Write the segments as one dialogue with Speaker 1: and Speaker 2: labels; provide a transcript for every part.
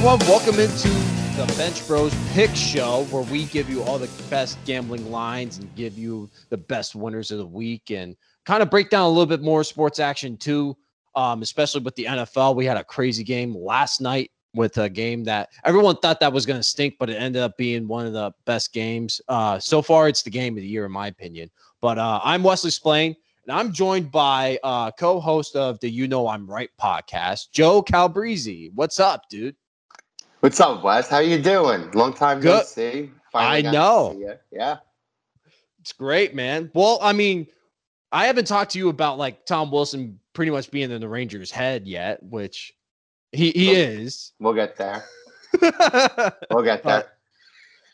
Speaker 1: Everyone. Welcome into the Bench Bros Pick Show, where we give you all the best gambling lines and give you the best winners of the week and kind of break down a little bit more sports action too, um, especially with the NFL. We had a crazy game last night with a game that everyone thought that was going to stink, but it ended up being one of the best games. Uh, so far, it's the game of the year, in my opinion. But uh, I'm Wesley Splain, and I'm joined by uh, co-host of the You Know I'm Right podcast, Joe Calabrese. What's up, dude?
Speaker 2: What's up, Wes? How you doing? Long time
Speaker 1: Good.
Speaker 2: no see.
Speaker 1: I know.
Speaker 2: see. Yeah.
Speaker 1: It's great, man. Well, I mean, I haven't talked to you about like Tom Wilson pretty much being in the Rangers' head yet, which he he
Speaker 2: Okay.
Speaker 1: is.
Speaker 2: We'll get there. We'll get there.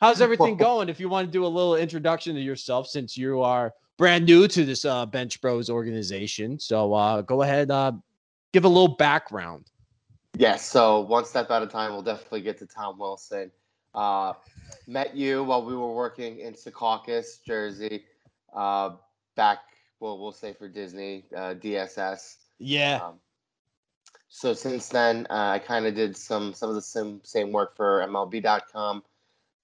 Speaker 1: How's everything going? If you want to do a little introduction to yourself, since you are brand new to this uh, Bench Bros organization, so uh, go ahead, uh, give a little background.
Speaker 2: Yes. So one step at a time. We'll definitely get to Tom Wilson. Uh, met you while we were working in Secaucus, Jersey. Uh, back, well, we'll say for Disney, uh, DSS.
Speaker 1: Yeah,
Speaker 2: Um, so since then, uh, I kind of did some some of the same same work for MLB.com.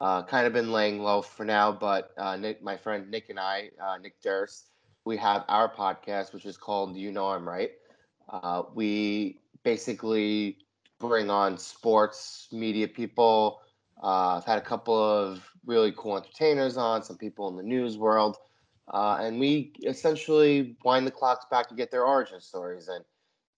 Speaker 2: Uh, kind of been laying low for now, but uh, Nick, my friend Nick and I, uh, Nick Durst, we have our podcast, which is called "You Know I'm Right." Uh, we basically bring on sports media people. Uh, I've had a couple of really cool entertainers on, some people in the news world, uh, and we essentially wind the clocks back to get their origin stories and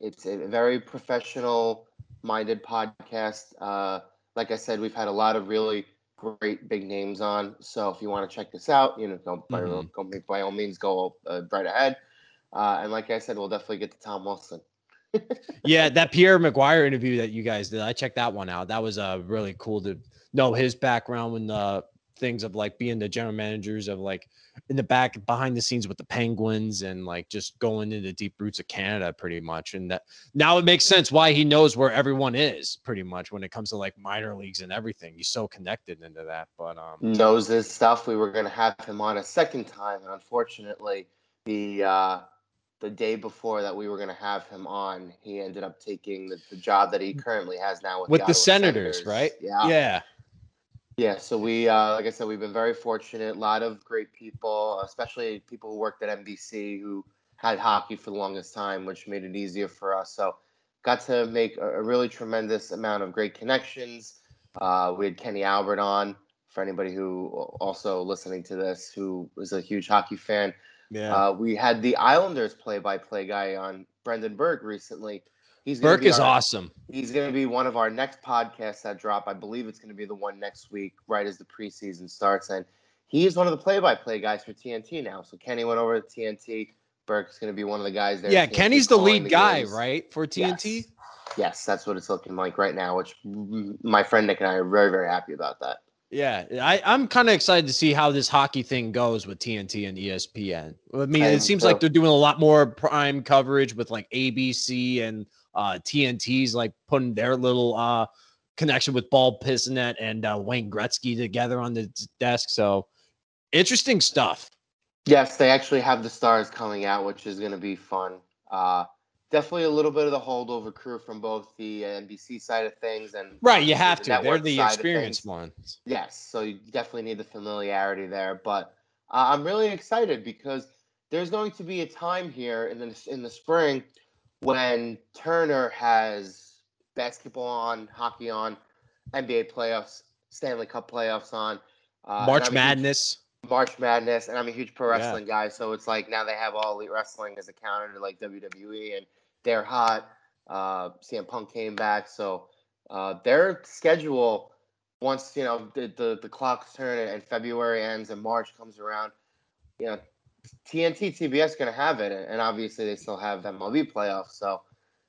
Speaker 2: it's a very professional minded podcast. Uh, like I said, we've had a lot of really great big names on. So if you want to check this out, you know, go by,
Speaker 1: Mhm.
Speaker 2: go, by all means, go uh, right ahead. Uh, and like I said, we'll definitely get to Tom Wilson.
Speaker 1: Yeah, that Pierre McGuire interview that you guys did, I checked that one out. That was uh, really cool to know his background and the things of like being the general managers of like in the back behind the scenes with the Penguins and like just going into the deep roots of Canada pretty much. And that now it makes sense why he knows where everyone is pretty much when it comes to like minor leagues and everything. He's so connected into that. But um
Speaker 2: Knows his stuff. We were to have him on a second time, and unfortunately, the uh, the day before that we were going to have him on, he ended up taking the, the job that he currently has now with,
Speaker 1: with the
Speaker 2: Ottawa
Speaker 1: Senators, right?
Speaker 2: Yeah.
Speaker 1: Yeah.
Speaker 2: Yeah, so we, uh, like I said, we've been very fortunate. A lot of great people, especially people who worked at NBC who had hockey for the longest time, which made it easier for us. So, got to make a, a really tremendous amount of great connections. Uh, we had Kenny Albert on for anybody who also listening to this who is a huge hockey fan.
Speaker 1: Yeah.
Speaker 2: Uh, we had the Islanders play-by-play guy on, Brendan Burke recently. He's
Speaker 1: Burke is
Speaker 2: our-
Speaker 1: awesome.
Speaker 2: He's going to be one of our next podcasts that drop. I believe it's going to be the one next week, right as the preseason starts. And he is one of the play-by-play guys for TNT now. So Kenny went over to TNT. Burke's going to be one of the guys there.
Speaker 1: Yeah, Kenny's the lead guy,
Speaker 2: games.
Speaker 1: right? For TNT.
Speaker 2: Yes. Yes, that's what it's looking like right now. Which my friend Nick and I are very, very happy about that.
Speaker 1: Yeah, I, I'm kind of excited to see how this hockey thing goes with TNT and ESPN. I mean,
Speaker 2: I
Speaker 1: it seems like they're doing a lot more prime coverage with like ABC and uh, TNT's like putting their little uh, connection with Paul Bissonnette and uh, Wayne Gretzky together on the desk. So interesting stuff.
Speaker 2: Yes, they actually have the stars coming out, which is going to be fun. Uh, definitely a little bit of the holdover crew from both the NBC side of things and
Speaker 1: Right, you have
Speaker 2: the
Speaker 1: to. They're the experienced ones.
Speaker 2: Yes, so you definitely need the familiarity there. But uh, I'm really excited because there's going to be a time here in the in the spring when Turner has basketball on, hockey on, NBA playoffs, Stanley Cup playoffs on, uh,
Speaker 1: March
Speaker 2: huge-
Speaker 1: Madness.
Speaker 2: March Madness, and I'm a huge pro
Speaker 1: Yeah.
Speaker 2: wrestling guy, so it's like now they have all elite wrestling as a counter to like WWE, and they're hot. Uh, CM Punk came back, so uh, their schedule once you know the, the the clocks turn and February ends and March comes around, you know TNT TBS going to have it, and obviously they still have MLB playoffs, so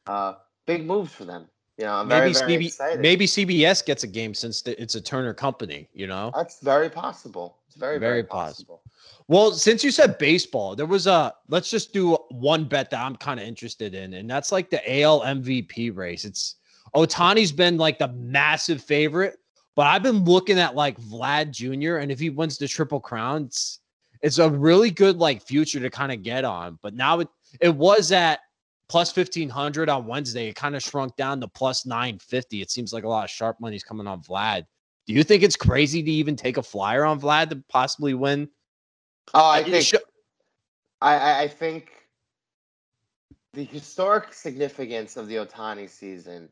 Speaker 2: uh, big moves for them. You know, I'm very
Speaker 1: Maybe
Speaker 2: very
Speaker 1: CB,
Speaker 2: excited.
Speaker 1: maybe CBS gets a game since the, it's a Turner company. You know.
Speaker 2: That's very possible. It's very
Speaker 1: Very
Speaker 2: very,
Speaker 1: possible.
Speaker 2: possible.
Speaker 1: Well, since you said baseball, there was a let's just do one bet that I'm kind of interested in, and that's like the AL MVP race. It's Ohtani's been like the massive favorite, but I've been looking at like Vlad Jr. and if he wins the triple crown, it's it's a really good like future to kind of get on. But now it it was at plus 1500 on Wednesday. It kind of shrunk down to plus 950. It seems like a lot of sharp money's coming on Vlad. Do you think it's crazy to even take a flyer on Vlad to possibly win?
Speaker 2: Oh, I think I, I think the historic significance of the Ohtani season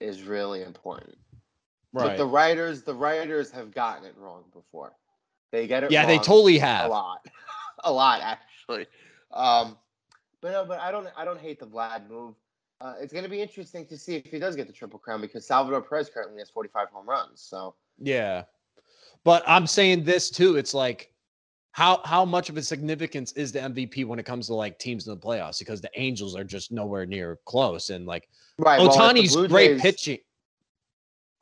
Speaker 2: is really important. Right. But the writers, the writers have gotten it wrong before. They get it.
Speaker 1: Yeah, they totally have
Speaker 2: a lot, a lot actually. Um, but no, but I don't, I don't hate the Vlad move. Uh, it's going to be interesting to see if he does get the triple crown because Salvador Perez currently has 45 home runs. So
Speaker 1: yeah, but I'm saying this too. It's like how how much of a significance is the MVP when it comes to like teams in the playoffs? Because the Angels are just nowhere near close, and like right, Ohtani's well, great Jays, pitching.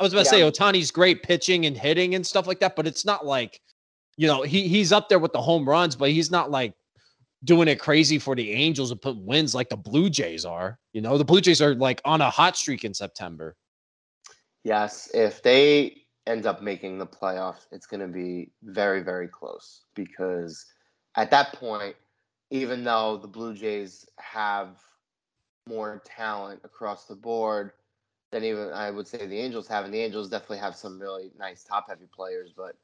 Speaker 1: I was about to say Ohtani's great pitching and hitting and stuff like that, but it's not like you know he he's up there with the home runs, but he's not like doing it crazy for the Angels and put wins like the Blue Jays are. You know, the Blue Jays are like on a hot streak in September.
Speaker 2: Yes, if they end up making the playoffs, it's going to be very, very close because at that point, even though the Blue Jays have more talent across the board than even I would say the Angels have, and the Angels definitely have some really nice top heavy players, but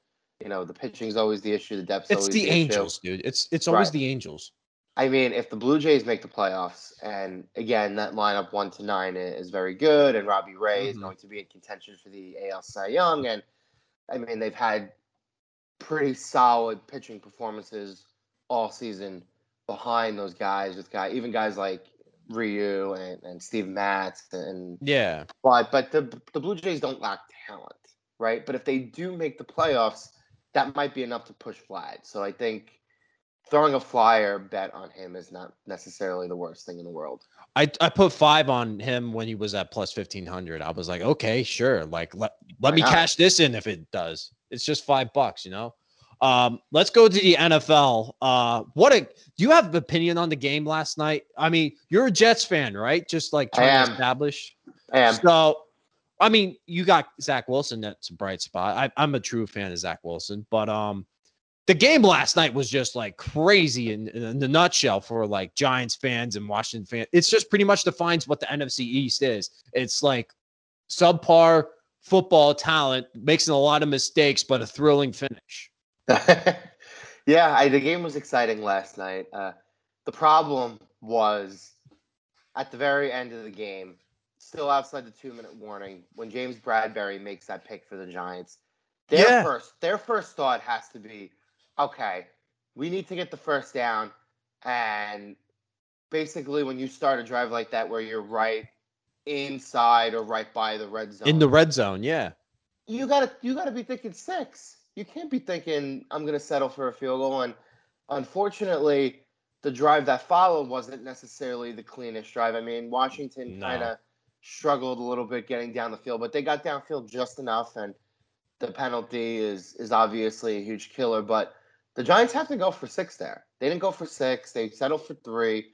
Speaker 2: you know, the pitching is always the issue. The depth.
Speaker 1: It's
Speaker 2: the,
Speaker 1: the Angels, issue. dude. It's it's always right. the Angels.
Speaker 2: I mean, if the Blue Jays make the playoffs, and again, that lineup one to nine is very good, and Robbie Ray mm-hmm. is going to be in contention for the AL Cy Young, and I mean, they've had pretty solid pitching performances all season behind those guys, with guys, even guys like Ryu and, and Steve Matz, and
Speaker 1: yeah,
Speaker 2: but but the the Blue Jays don't lack talent, right? But if they do make the playoffs, that might be enough to push Vlad. So I think throwing a flyer bet on him is not necessarily the worst thing in the world.
Speaker 1: I, I put five on him when he was at plus 1500. I was like, okay, sure. Like, let, let me cash this in if it does. It's just five bucks, you know? Um, let's go to the NFL. Uh, what a, do you have an opinion on the game last night? I mean, you're a Jets fan, right? Just like trying to establish.
Speaker 2: I am.
Speaker 1: So I mean, you got Zach Wilson. That's a bright spot. I, I'm a true fan of Zach Wilson, but um, the game last night was just like crazy in, in the nutshell for like Giants fans and Washington fans. It's just pretty much defines what the NFC East is. It's like subpar football talent, making a lot of mistakes, but a thrilling finish.
Speaker 2: yeah, I, the game was exciting last night. Uh, the problem was at the very end of the game, still outside the two minute warning when James Bradberry makes that pick for the Giants. Their yeah. first their first thought has to be, okay, we need to get the first down. And basically when you start a drive like that where you're right inside or right by the red zone.
Speaker 1: In the red zone, yeah.
Speaker 2: You gotta you gotta be thinking six. You can't be thinking I'm gonna settle for a field goal. And unfortunately, the drive that followed wasn't necessarily the cleanest drive. I mean, Washington no. kind of struggled a little bit getting down the field, but they got downfield just enough. And the penalty is is obviously a huge killer. But the Giants have to go for six there. They didn't go for six. They settled for three.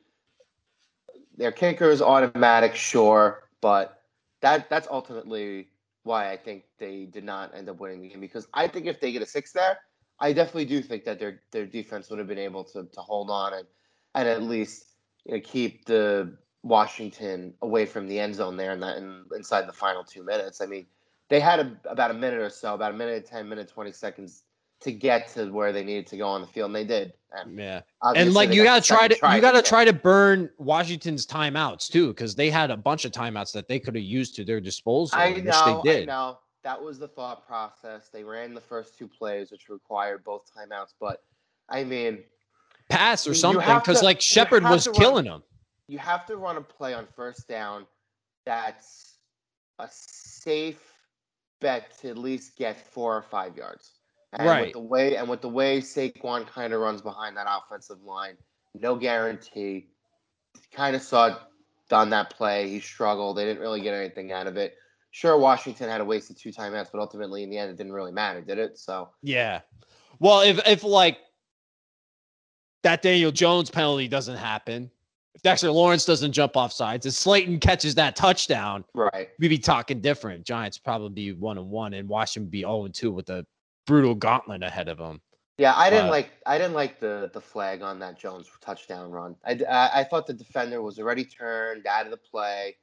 Speaker 2: Their kicker is automatic, sure, but that that's ultimately why I think they did not end up winning the game. Because I think if they get a six there, I definitely do think that their their defense would have been able to to hold on and and at least you know, keep the Washington away from the end zone there and that in, inside the final two minutes. I mean, they had a, about a minute or so, about a minute, ten minutes, twenty seconds to get to where they needed to go on the field, and they did.
Speaker 1: And yeah, and like you got to try to you got to try to burn Washington's timeouts too, because they had a bunch of timeouts that they could have used to their disposal.
Speaker 2: I know, I know. That was the thought process. They ran the first two plays, which required both timeouts. But I mean,
Speaker 1: pass or something, because like Shepard was killing them
Speaker 2: you have to run a play on first down that's a safe bet to at least get four or five yards. And
Speaker 1: right.
Speaker 2: with the way and with the way Saquon kind of runs behind that offensive line, no guarantee. Kind of saw on that play. He struggled. They didn't really get anything out of it. Sure, Washington had a wasted two timeouts, but ultimately in the end it didn't really matter, did it? So
Speaker 1: Yeah. Well, if if like that Daniel Jones penalty doesn't happen, if Dexter Lawrence doesn't jump off sides, if Slayton catches that touchdown,
Speaker 2: right,
Speaker 1: we'd be talking different. Giants probably be one and one, and Washington be zero oh and two with a brutal gauntlet ahead of them.
Speaker 2: Yeah, I didn't like I didn't like the the flag on that Jones touchdown run. I, I, I thought the defender was already turned out of the play,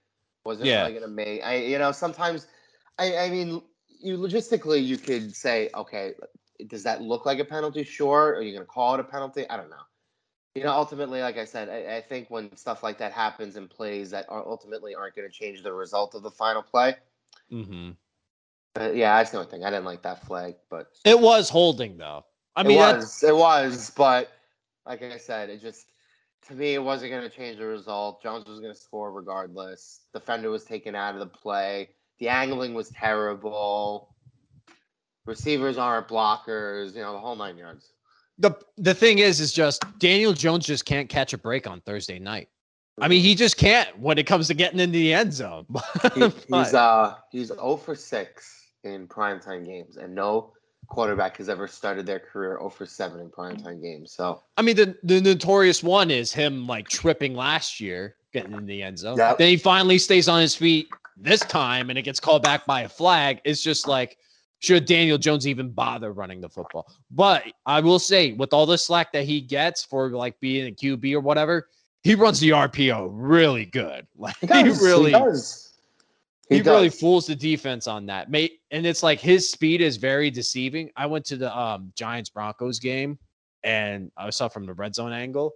Speaker 2: wasn't
Speaker 1: Yeah.
Speaker 2: really gonna make. I you know sometimes, I I mean you logistically you could say okay, does that look like a penalty? Sure. Are you gonna call it a penalty? I don't know. You know, ultimately, like I said, I, I think when stuff like that happens in plays that are ultimately aren't going to change the result of the final play.
Speaker 1: Mm-hmm.
Speaker 2: But yeah, that's the only thing. I didn't like that flag, but
Speaker 1: It was holding though. I mean,
Speaker 2: it was, it was, but like I said, it just to me it wasn't going to change the result. Jones was going to score regardless. Defender was taken out of the play. The angling was terrible. Receivers aren't blockers. You know the whole nine yards.
Speaker 1: the the thing is, is just Daniel Jones just can't catch a break on Thursday night. I mean, he just can't when it comes to getting into the end zone.
Speaker 2: He- he's uh he's 0 for six in primetime games, and no quarterback has ever started their career 0 for seven in primetime games. So
Speaker 1: I mean, the the notorious one is him like tripping last year, getting in the end zone.
Speaker 2: Yep.
Speaker 1: Then he finally stays on his feet this time, and it gets called back by a flag. It's just like, should Daniel Jones even bother running the football? But I will say, with all the slack that he gets for like being a QB or whatever, he runs the RPO really good. Like he,
Speaker 2: does,
Speaker 1: really.
Speaker 2: does.
Speaker 1: He, really fools the defense on that. Mate, and it's like his speed is very deceiving. I went to the um Giants Broncos game and I saw from the red zone angle.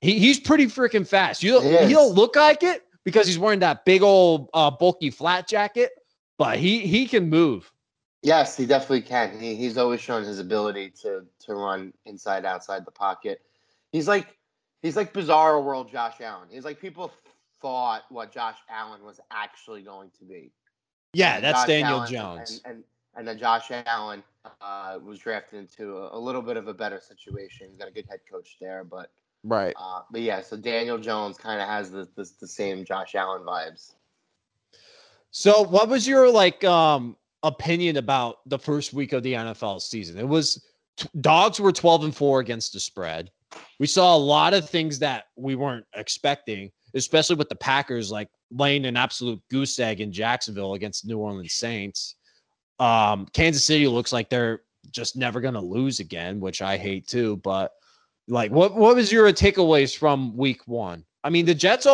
Speaker 1: He he's pretty freaking fast. You
Speaker 2: He
Speaker 1: don't he don't look like it because he's wearing that big old uh bulky flat jacket, but he he can move.
Speaker 2: Yes, he definitely can. He, he's always shown his ability to to run inside outside the pocket. He's like he's like bizarro world Josh Allen. He's like people thought what Josh Allen was actually going to be.
Speaker 1: Yeah, that's
Speaker 2: Josh
Speaker 1: Daniel
Speaker 2: Allen-
Speaker 1: Jones.
Speaker 2: And, and and then Josh Allen uh, was drafted into a, a little bit of a better situation. He's got a good head coach there, but
Speaker 1: right.
Speaker 2: uh, but yeah. So Daniel Jones kind of has the, the the same Josh Allen vibes.
Speaker 1: So, what was your like um opinion about the first week of the NFL season? It was t- dogs were 12 and 4 against the spread. We saw a lot of things that we weren't expecting, especially with the Packers like laying an absolute goose egg in Jacksonville against New Orleans Saints. Um Kansas City looks like they're just never going to lose again, which I hate too, but like what what was your takeaways from week 1? I mean, the Jets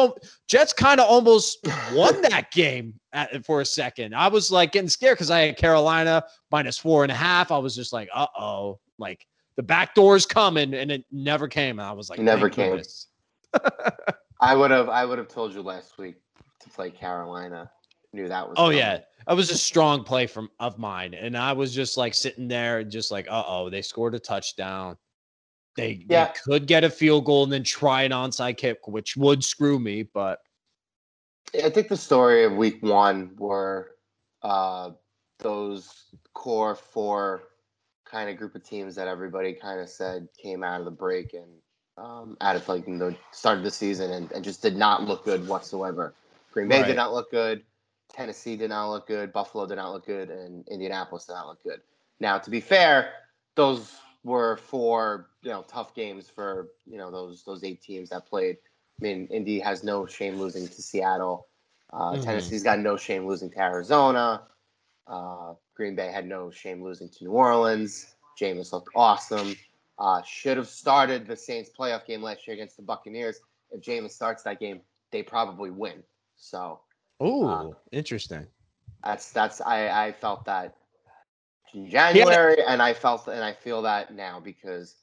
Speaker 1: Jets kind of almost won that game at, for a second. I was like getting scared because I had Carolina minus four and a half. I was just like, uh oh, like the back door's coming, and it never came. And I was like,
Speaker 2: never came."
Speaker 1: goodness."
Speaker 2: I would have I would have told you last week to play Carolina. Knew that was.
Speaker 1: Oh
Speaker 2: coming.
Speaker 1: yeah, that was a strong play from of mine, and I was just like sitting there, and just like, uh oh, they scored a touchdown. They,
Speaker 2: Yeah.
Speaker 1: they could get a field goal and then try an onside kick, which would screw me. But
Speaker 2: I think the story of week one were uh, those core four kind of group of teams that everybody kind of said came out of the break and um, out of like the start of the season and, and just did not look good whatsoever. Green Bay
Speaker 1: Right.
Speaker 2: did not look good. Tennessee did not look good. Buffalo did not look good, and Indianapolis did not look good. Now, to be fair, those were four you know tough games for you know those those eight teams that played. I mean, Indy has no shame losing to Seattle. Uh,
Speaker 1: Mhm.
Speaker 2: Tennessee's got no shame losing to Arizona. Uh, Green Bay had no shame losing to New Orleans. Jameis looked awesome. Uh, should have started the Saints playoff game last year against the Buccaneers. If Jameis starts that game, they probably win. So
Speaker 1: oh, interesting.
Speaker 2: that's that's I I felt that in January, and I felt and I feel that now because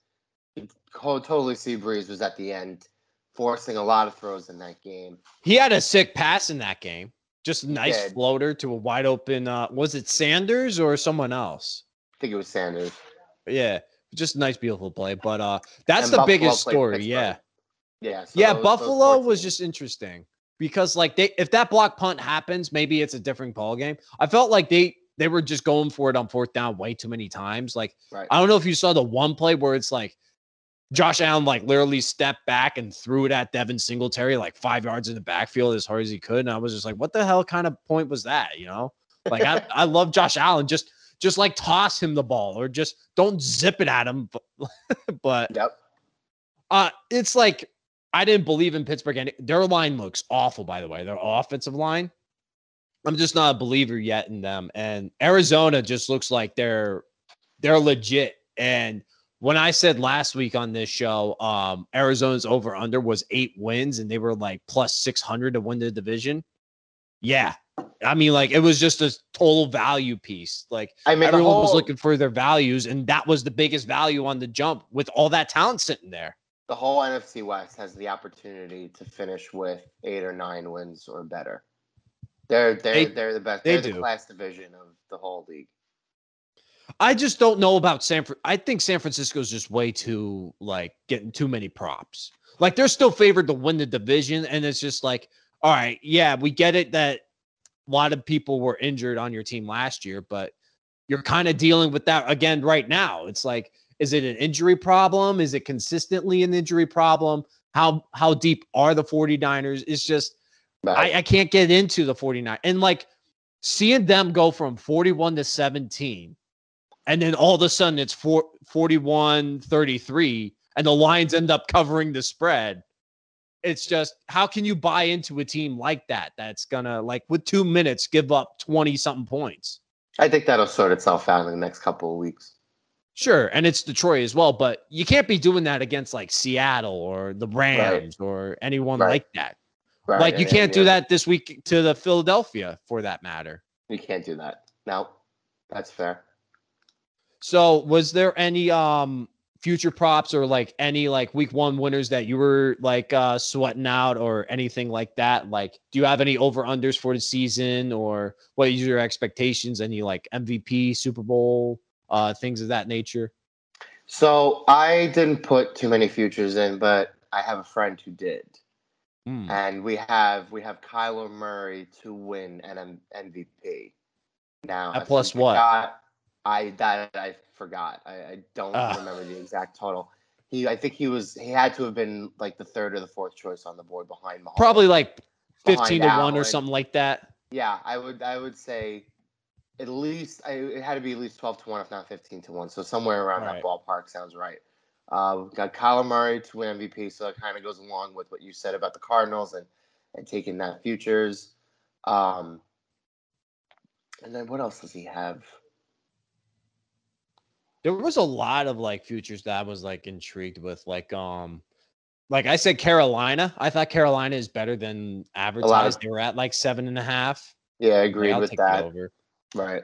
Speaker 2: totally see Brees was at the end, forcing a lot of throws in that game.
Speaker 1: He had a sick pass in that game. Just nice floater to a wide open. Uh, was it Sanders or someone else?
Speaker 2: I think it was Sanders.
Speaker 1: Yeah, just a nice, beautiful play. But uh, that's
Speaker 2: And
Speaker 1: the
Speaker 2: Buffalo
Speaker 1: biggest story. Yeah,
Speaker 2: Yeah. so
Speaker 1: yeah.
Speaker 2: those- those
Speaker 1: Buffalo
Speaker 2: four
Speaker 1: was just interesting because like they, if that block punt happens, maybe it's a different ball game. I felt like they they were just going for it on fourth down way too many times. Like
Speaker 2: right.
Speaker 1: I don't know if you saw the one play where it's like Josh Allen like literally stepped back and threw it at Devin Singletary like five yards in the backfield as hard as he could. And I was just like, what the hell kind of point was that? You know, like I, I love Josh Allen. Just just like toss him the ball or just don't zip it at him. But, but
Speaker 2: Yep.
Speaker 1: uh it's like I didn't believe in Pittsburgh. And their line looks awful, by the way. Their offensive line. I'm just not a believer yet in them. And Arizona just looks like they're they're legit. And when I said last week on this show, um, Arizona's over under was eight wins and they were like plus 600 to win the division. Yeah. I mean, like it was just a total value piece. Like
Speaker 2: I mean,
Speaker 1: everyone
Speaker 2: whole,
Speaker 1: was looking for their values, and that was the biggest value on the jump with all that talent sitting there.
Speaker 2: The whole NFC West has the opportunity to finish with eight or nine wins or better. They're they're
Speaker 1: They-
Speaker 2: they, are the best.
Speaker 1: they
Speaker 2: They're the class division of the whole league.
Speaker 1: I just don't know about San. I think San Francisco's just way too like getting too many props. Like they're still favored to win the division, and it's just like, all right, yeah, we get it that a lot of people were injured on your team last year, but you're kind of dealing with that again right now. It's like, is it an injury problem? Is it consistently an injury problem? How how deep are the 49ers? It's just
Speaker 2: Right.
Speaker 1: I, I can't get into the 49 and like seeing them go from 41 to 17 and then all of a sudden it's four, 41 33 and the lions end up covering the spread it's just how can you buy into a team like that that's gonna like with two minutes give up 20 something points
Speaker 2: I think that'll sort itself out in the next couple of weeks.
Speaker 1: sure and it's detroit as well but you can't be doing that against like seattle or the rams or anyone
Speaker 2: Right.
Speaker 1: like that
Speaker 2: Right.
Speaker 1: like you
Speaker 2: and-
Speaker 1: can't do that this week to the philadelphia for that matter
Speaker 2: You can't do that. No, that's fair.
Speaker 1: So, was there any um future props or like any like week one winners that you were like uh sweating out or anything like that? Like, do you have any over unders for the season or what is your expectations? Any like MVP, Super Bowl, uh things of that nature?
Speaker 2: So I didn't put too many futures in, but I have a friend who did,
Speaker 1: Hmm.
Speaker 2: and we have we have Kyler Murray to win an M- MVP. Now
Speaker 1: At
Speaker 2: I
Speaker 1: plus what?
Speaker 2: forgot- I that I forgot. I, I don't
Speaker 1: Ah.
Speaker 2: remember the exact total. He I think he was he had to have been like the third or the fourth choice on the board behind Mahomes.
Speaker 1: Probably like 15 to 1 or something like that.
Speaker 2: Yeah, I would I would say at least I, it had to be at least twelve to one, if not fifteen to one. So somewhere around
Speaker 1: Right.
Speaker 2: that ballpark sounds right. Uh, we've got Kyler Murray to win MVP, so it kind of goes along with what you said about the Cardinals and and taking that futures. Um, and then what else does he have?
Speaker 1: There was a lot of like futures that I was like intrigued with. Like, um, like I said, Carolina. I thought Carolina is better than advertised. They were at like seven and a half.
Speaker 2: Yeah, I
Speaker 1: Like,
Speaker 2: agreed
Speaker 1: I'll
Speaker 2: with that.
Speaker 1: over.
Speaker 2: Right.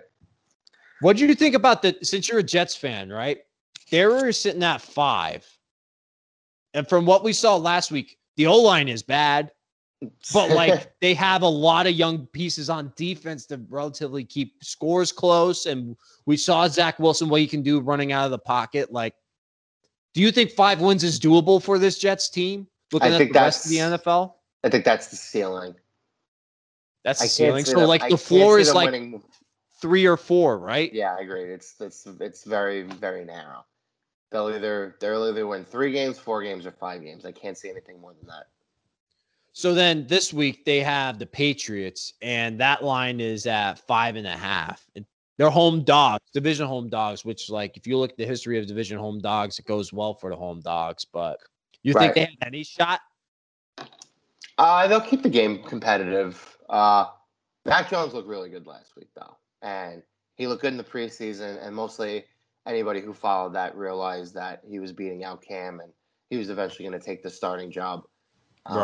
Speaker 1: What do you think about the since you're a Jets fan, right? They were sitting at five. And from what we saw last week, the O line is bad, but like they have a lot of young pieces on defense to relatively keep scores close. And we saw Zach Wilson what he can do running out of the pocket. Like, do you think five wins is doable for this Jets team? Looking at
Speaker 2: think
Speaker 1: the rest of the NFL,
Speaker 2: I think that's the ceiling.
Speaker 1: that's the ceiling. So
Speaker 2: them-
Speaker 1: like the floor is like
Speaker 2: winning-
Speaker 1: three or four, right?
Speaker 2: Yeah, I agree. It's it's it's very very narrow. They'll either they'll either win three games, four games, or five games. I can't see anything more than that.
Speaker 1: So then this week they have the Patriots, and that line is at five and a half. And They're home dogs, division home dogs, which, like, if you look at the history of division home dogs, it goes well for the home dogs. But you think they have any shot?
Speaker 2: Uh, they'll keep the game competitive. Uh, Mac Jones looked really good last week, though, and he looked good in the preseason. And mostly, anybody who followed that realized that he was beating out Cam, and he was eventually going to take the starting job. Um,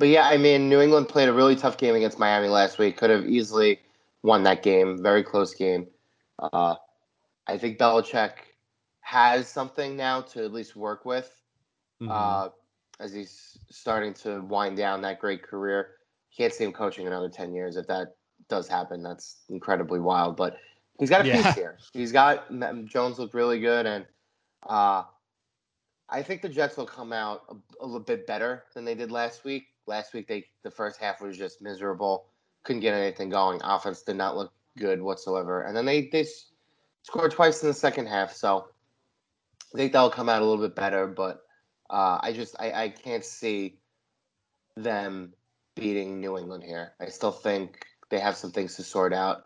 Speaker 2: But yeah, I mean, New England played a really tough game against Miami last week. Could have easily won that game. Very close game. Uh, I think Belichick has something now to at least work with
Speaker 1: Mhm.
Speaker 2: uh, as he's starting to wind down that great career. Can't see him coaching another 10 years. If that does happen, that's incredibly wild. But he's got a
Speaker 1: Yeah.
Speaker 2: piece here. He's got Jones looked really good. And uh, I think the Jets will come out a, a little bit better than they did last week. Last week, they the first half was just miserable. Couldn't get anything going. Offense did not look good whatsoever. And then they, they scored twice in the second half. So I think that'll come out a little bit better. But uh, I just I, I can't see them beating New England here. I still think they have some things to sort out.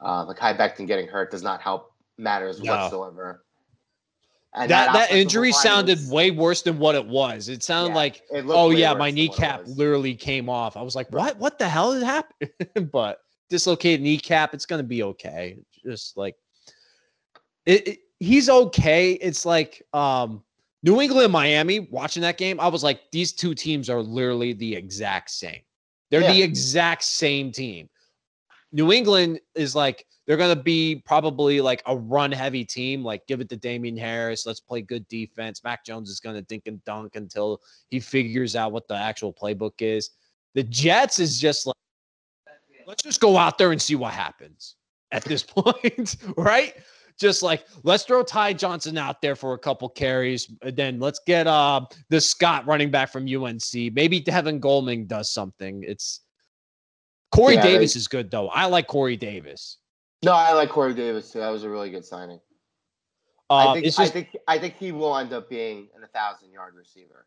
Speaker 2: Uh, Mekhi Becton getting hurt does not help matters
Speaker 1: No.
Speaker 2: whatsoever. And
Speaker 1: that that
Speaker 2: offensive
Speaker 1: injury sounded
Speaker 2: was-
Speaker 1: way worse than what it was. It sounded
Speaker 2: Yeah,
Speaker 1: like,
Speaker 2: it
Speaker 1: oh yeah, my
Speaker 2: than what it
Speaker 1: kneecap literally came off. I was like, what? What the hell happened? but dislocated kneecap, it's gonna be okay. Just like it, it- he's okay. It's like um New England, Miami, watching that game, I was like, these two teams are literally the exact same. They're
Speaker 2: Yeah.
Speaker 1: the exact same team. New England is like, they're going to be probably like a run heavy team. Like, give it to Damien Harris. Let's play good defense. Mac Jones is going to dink and dunk until he figures out what the actual playbook is. The Jets is just like, let's just go out there and see what happens at this point, right? Just like let's throw Ty Johnson out there for a couple carries, and then let's get uh the Scott running back from UNC. Maybe Devin Goldman does something. It's Corey
Speaker 2: Yeah, they-
Speaker 1: Davis is good though. I like Corey Davis.
Speaker 2: No, I like Corey Davis too. That was a really good signing.
Speaker 1: Um,
Speaker 2: I think
Speaker 1: just
Speaker 2: I think I think he will end up being an 1,000 yard receiver.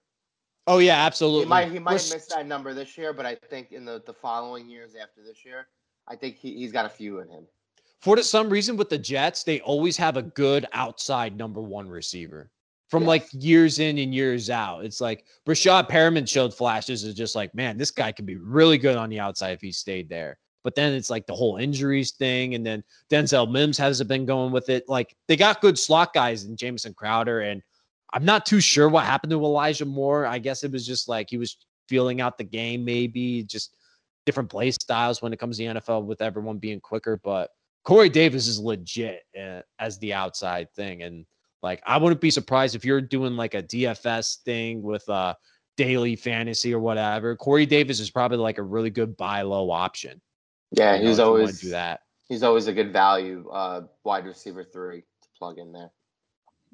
Speaker 1: oh yeah, absolutely.
Speaker 2: He might he might
Speaker 1: We're
Speaker 2: miss that number this year, but I think in the, the following years after this year, I think he, he's got a few in him.
Speaker 1: for some reason with the Jets, they always have a good outside number one receiver from like years in and years out. It's like Breshad Perriman showed flashes of just like, man, this guy could be really good on the outside if he stayed there. But then it's like the whole injuries thing, and then Denzel Mims hasn't been going with it. Like they got good slot guys in Jamison Crowder, and I'm not too sure what happened to Elijah Moore. I guess it was just like he was feeling out the game, maybe just different play styles when it comes to the NFL with everyone being quicker. But Corey Davis is legit uh, as the outside thing. And like, I wouldn't be surprised if you're doing like a DFS thing with uh daily fantasy or whatever. Corey Davis is probably like a really good buy low option.
Speaker 2: Yeah,
Speaker 1: you know,
Speaker 2: he's
Speaker 1: if you wanna
Speaker 2: always
Speaker 1: do that.
Speaker 2: he's always a good value uh, wide receiver three to plug in there.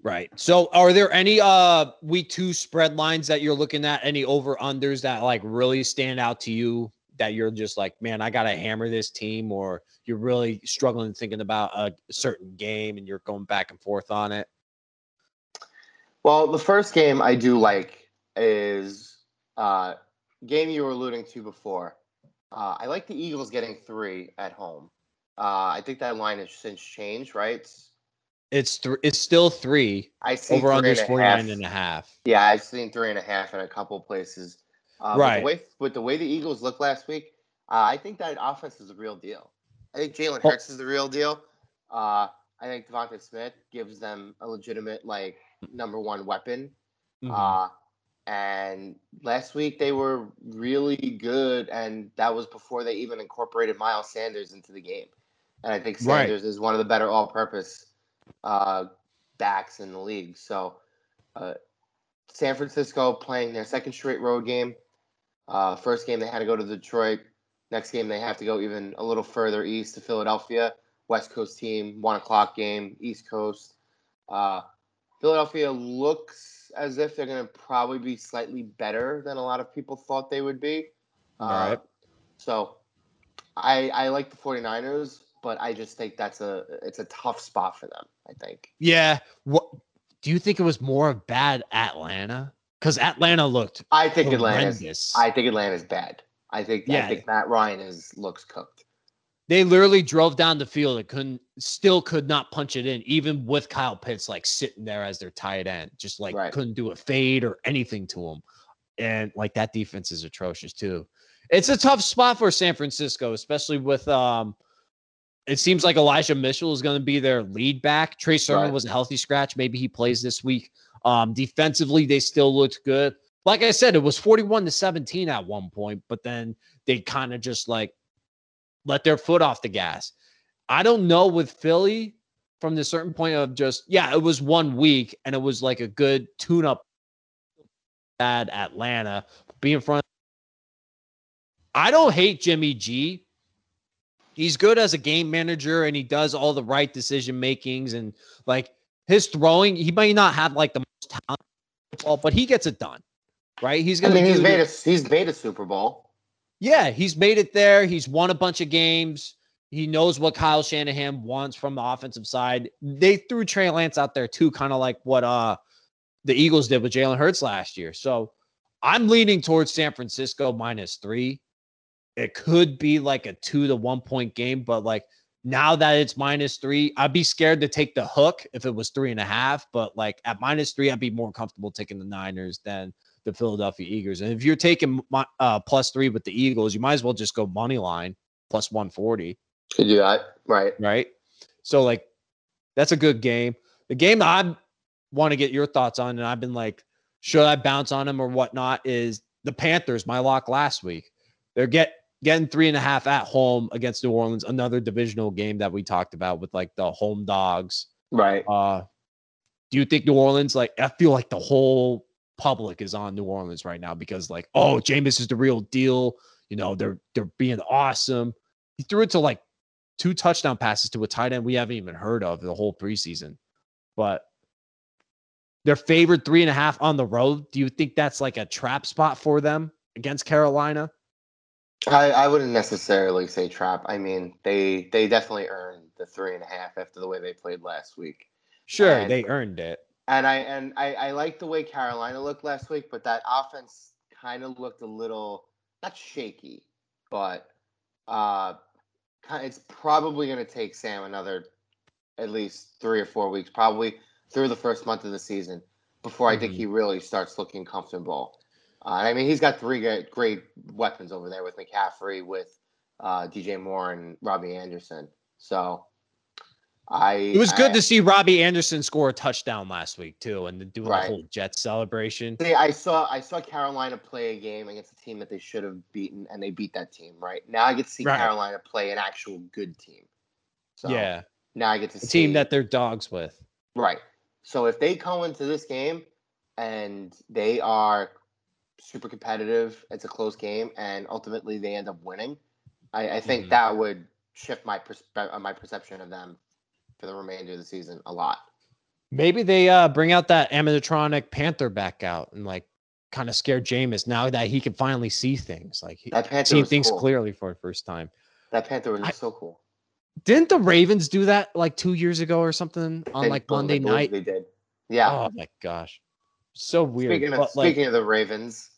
Speaker 1: Right. So are there any uh week two spread lines that you're looking at? Any over unders that like really stand out to you that you're just like, man, I gotta hammer this team, or you're really struggling thinking about a certain game and you're going back and forth on it?
Speaker 2: Well, the first game I do like is uh, game you were alluding to before. Uh, I like the Eagles getting three at home. Uh, I think that line has since changed, right? It's,
Speaker 1: It's th- it's still three.
Speaker 2: I see
Speaker 1: Over
Speaker 2: three
Speaker 1: under
Speaker 2: and
Speaker 1: is
Speaker 2: a
Speaker 1: 49
Speaker 2: half.
Speaker 1: and a half.
Speaker 2: Yeah, I've seen three and a half in a couple places. Uh,
Speaker 1: Right.
Speaker 2: With the, way, with the way the Eagles looked last week, uh, I think that offense is a real deal. I think Jalen
Speaker 1: Oh.
Speaker 2: Hurts is the real deal. Uh, I think DeVonta Smith gives them a legitimate like number one weapon.
Speaker 1: Mhm.
Speaker 2: And last week they were really good, and that was before they even incorporated Miles Sanders into the game. And I think
Speaker 1: Right.
Speaker 2: Sanders is one of the better all-purpose uh, backs in the league. So, uh, San Francisco playing their second straight road game. Uh, first game they had to go to Detroit. Next game they have to go even a little further east to Philadelphia. West Coast team, one o'clock game, East Coast. Uh, Philadelphia looks as if they're going to probably be slightly better than a lot of people thought they would be. Uh,
Speaker 1: All right.
Speaker 2: So I I like the 49ers, but I just think that's a it's a tough spot for them, I think.
Speaker 1: Yeah. What do you think it was more of bad Atlanta? Because Atlanta looked
Speaker 2: I think Atlanta's
Speaker 1: horrendous.
Speaker 2: I think Atlanta's bad. I think
Speaker 1: Yeah.
Speaker 2: I think Matt Ryan is looks cooked.
Speaker 1: They literally drove down the field and couldn't still could not punch it in, even with Kyle Pitts like sitting there as their tight end, just like
Speaker 2: Right.
Speaker 1: couldn't do a fade or anything to him. And like that defense is atrocious too. It's a tough spot for San Francisco, especially with um it seems like Elijah Mitchell is going to be their lead back. Trey Sermon
Speaker 2: Right.
Speaker 1: was a healthy scratch. Maybe he plays this week. Um, defensively, they still looked good. Like I said, it was 41 to 17 at one point, but then they kind of just like let their foot off the gas. I don't know with Philly from the certain point of just, yeah, it was one week and it was like a good tune up at Atlanta. Be in front. I don't hate Jimmy G. He's good as a game manager and he does all the right decision makings and like his throwing. He might not have like the most talent, but he gets it done. Right? He's gonna.
Speaker 2: I mean, he's made a he's made a Super Bowl.
Speaker 1: Yeah, he's made it there. He's won a bunch of games. He knows what Kyle Shanahan wants from the offensive side. They threw Trey Lance out there too, kind of like what uh the Eagles did with Jalen Hurts last year. So I'm leaning towards San Francisco minus three. It could be like a two to one point game, but like now that it's minus three, I'd be scared to take the hook if it was three and a half. But like at minus three, I'd be more comfortable taking the Niners than the Philadelphia Eagles. And if you're taking uh, plus three with the Eagles, you might as well just go money line plus 140,
Speaker 2: Could do that, right?
Speaker 1: right? So, like, that's a good game. the game I want to get your thoughts on, and I've been like, should I bounce on them or whatnot? Is the Panthers my lock last week? They're get getting three and a half at home against New Orleans, another divisional game that we talked about with like the home dogs.
Speaker 2: Right.
Speaker 1: Uh, do you think New Orleans? Like, I feel like the whole public is on New Orleans right now because, like, oh, Jameis is the real deal. You know, they're they're being awesome. He threw it to like two touchdown passes to a tight end we haven't even heard of the whole preseason. But they're favored three and a half on the road. Do you think that's like a trap spot for them against Carolina?
Speaker 2: I, I wouldn't necessarily say trap. I mean, they they definitely earned the three and a half after the way they played last week.
Speaker 1: Sure,
Speaker 2: And-
Speaker 1: they earned it.
Speaker 2: And I and I, I like the way Carolina looked last week, but that offense kind of looked a little not shaky, but uh, it's probably going to take Sam another at least three or four weeks, probably through the first month of the season, before I think
Speaker 1: Mhm.
Speaker 2: he really starts looking comfortable. Uh, I mean, he's got three great, great weapons over there with McCaffrey, with uh, DJ Moore, and Robbie Anderson. So I
Speaker 1: It was good
Speaker 2: I-
Speaker 1: to see Robbie Anderson score a touchdown last week too, and do
Speaker 2: Right.
Speaker 1: the whole Jets celebration.
Speaker 2: See, I saw I saw Carolina play a game against a team that they should have beaten, and they beat that team. Right now, I get to see
Speaker 1: Right.
Speaker 2: Carolina play an actual good team. So
Speaker 1: yeah,
Speaker 2: now I get to
Speaker 1: the
Speaker 2: see
Speaker 1: team that they're dogs with.
Speaker 2: right. So if they come into this game and they are super competitive, it's a close game, and ultimately they end up winning, I, I think
Speaker 1: Mhm.
Speaker 2: that would shift my perspe- uh, my perception of them for the remainder of the season a lot.
Speaker 1: Maybe they uh bring out that animatronic Panther back out and like kind of scare Jameis now that he can finally see things. Like he
Speaker 2: That Panther
Speaker 1: seeing things
Speaker 2: cool.
Speaker 1: clearly for the first time.
Speaker 2: That Panther was
Speaker 1: I-
Speaker 2: so cool.
Speaker 1: Didn't the Ravens do that like two years ago or something on
Speaker 2: They-
Speaker 1: like Monday
Speaker 2: believe
Speaker 1: night?
Speaker 2: they did. Yeah.
Speaker 1: Oh my gosh. So weird.
Speaker 2: Speaking of
Speaker 1: but, like,
Speaker 2: speaking of the Ravens,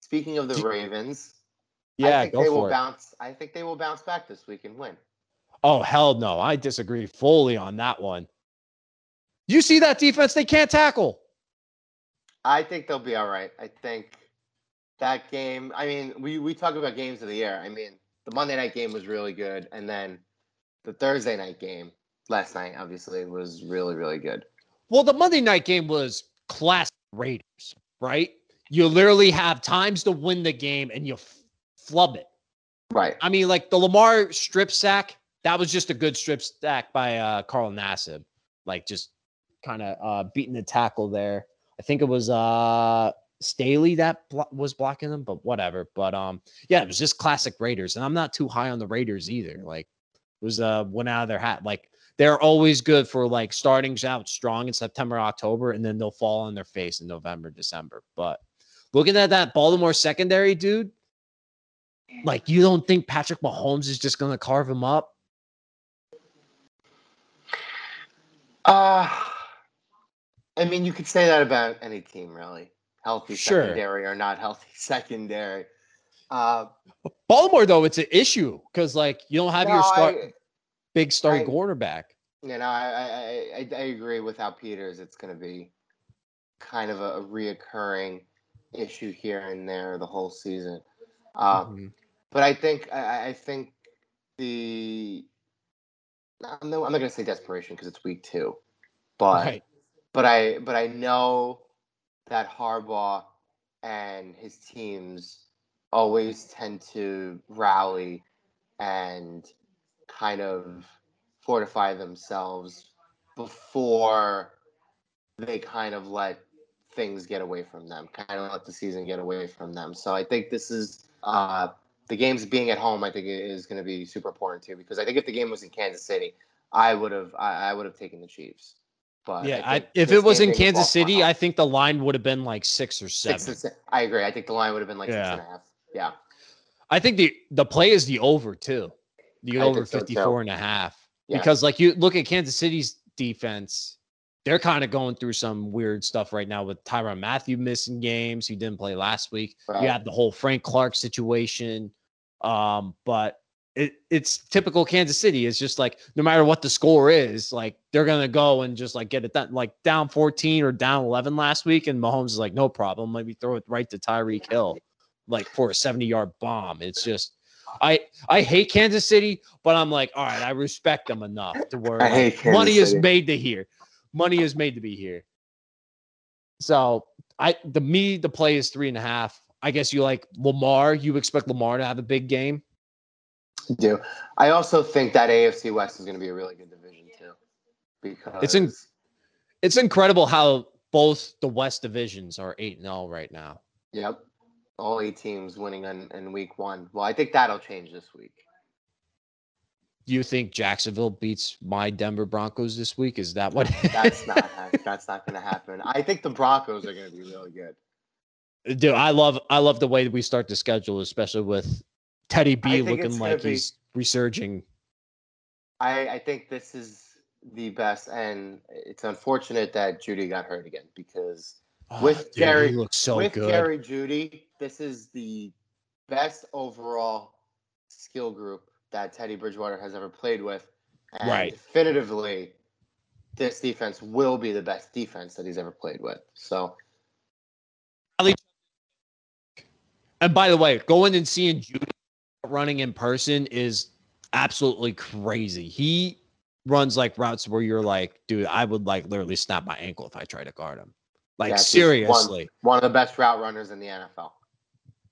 Speaker 2: speaking of the
Speaker 1: Do-
Speaker 2: Ravens,
Speaker 1: yeah,
Speaker 2: I think
Speaker 1: go
Speaker 2: they will
Speaker 1: it.
Speaker 2: bounce. I think they will bounce back this week and win.
Speaker 1: Oh hell no, I disagree fully on that one. You see that defense? They can't tackle.
Speaker 2: I think they'll be all right. I think that game. I mean, we we talk about games of the year. I mean, the Monday night game was really good, and then the Thursday night game last night, obviously, was really really good.
Speaker 1: Well, the Monday night game was class Raiders, right? You literally have times to win the game and you f- flub it.
Speaker 2: Right.
Speaker 1: I mean, like the Lamar strip sack, that was just a good strip sack by uh Carl Nassib. Like just kind of uh beating the tackle there. I think it was uh Staley that blo- was blocking them, but whatever. But um yeah, it was just classic Raiders. And I'm not too high on the Raiders either. Like it was uh went out of their hat. Like they're always good for like starting out strong in September, October, and then they'll fall on their face in November, December. But looking at that Baltimore secondary, dude, like you don't think Patrick Mahomes is just gonna carve him up?
Speaker 2: Uh I mean, you could say that about any team, really. Healthy
Speaker 1: Sure.
Speaker 2: secondary or not healthy secondary. Uh,
Speaker 1: Baltimore, though, it's an issue because like you don't have your
Speaker 2: no,
Speaker 1: start
Speaker 2: I-
Speaker 1: big starting
Speaker 2: I-
Speaker 1: quarterback.
Speaker 2: You know, I I, I, I agree. Without Peters, it's going to be kind of a, a reoccurring issue here and there the whole season. Uh,
Speaker 1: Mhm.
Speaker 2: But I think I, I- think the no, I'm not going to say desperation because it's week two, but
Speaker 1: Right.
Speaker 2: but I but I know that Harbaugh and his teams always tend to rally and kind of fortify themselves before they kind of let things get away from them, kind of let the season get away from them. So I think this is uh, the games being at home. I think is going to be super important too because I think if the game was in Kansas City, I would have I, I would have taken the Chiefs. But
Speaker 1: Yeah, I,
Speaker 2: think
Speaker 1: if it was in Kansas City, I think the line would have been like six or seven.
Speaker 2: Six si- I agree. I think the line would have been like six
Speaker 1: Yeah.
Speaker 2: and a half. Yeah.
Speaker 1: I think the the play is the over too. The
Speaker 2: I
Speaker 1: over
Speaker 2: so, too.
Speaker 1: 54 and a half.
Speaker 2: Yeah.
Speaker 1: Because like you look at Kansas City's defense, they're kind of going through some weird stuff right now with Tyrann Mathieu missing games. He didn't play last week.
Speaker 2: Right.
Speaker 1: You have the whole Frank Clark situation. Um, but it, it's typical Kansas City. It's just like no matter what the score is, like they're gonna go and just like get it done. Like down 14 or down 11 last week, and Mahomes is like, no problem. Let me throw it right to Tyreek Hill, like for a 70 yard bomb. It's just I I hate Kansas City, but I'm like, all right, I respect them enough to where like, money is made to here. money is made to be here. So I the me the play is three and a half. I guess you like Lamar. You expect Lamar to have a big game.
Speaker 2: do. I also think that AFC West is going to be a really good division too, because
Speaker 1: It's in- It's incredible how both the West divisions are eight and zero right now.
Speaker 2: Yep, all eight teams winning in, in week one. Well, I think that'll change this week.
Speaker 1: Do you think Jacksonville beats my Denver Broncos this week? Is that what?
Speaker 2: That's not that's not going to happen. I think the Broncos are going to be really good.
Speaker 1: Dude, I love I love the way that we start the schedule, especially with Teddy B looking like
Speaker 2: be-
Speaker 1: he's resurging.
Speaker 2: I I think this is the best, and it's unfortunate that Jeudy got hurt again because
Speaker 1: Oh,
Speaker 2: With
Speaker 1: dude,
Speaker 2: Jerry-
Speaker 1: looks so
Speaker 2: with
Speaker 1: good.
Speaker 2: Jerry Jeudy, this is the best overall skill group that Teddy Bridgewater has ever played with. And
Speaker 1: Right.
Speaker 2: definitively, this defense will be the best defense that he's ever played with. So
Speaker 1: And by the way, going and seeing Jeudy running in person is absolutely crazy. He runs like routes where you're like, dude, I would like literally snap my ankle if I try to guard him. Like
Speaker 2: Yeah,
Speaker 1: seriously,
Speaker 2: one of the best route runners in the NFL.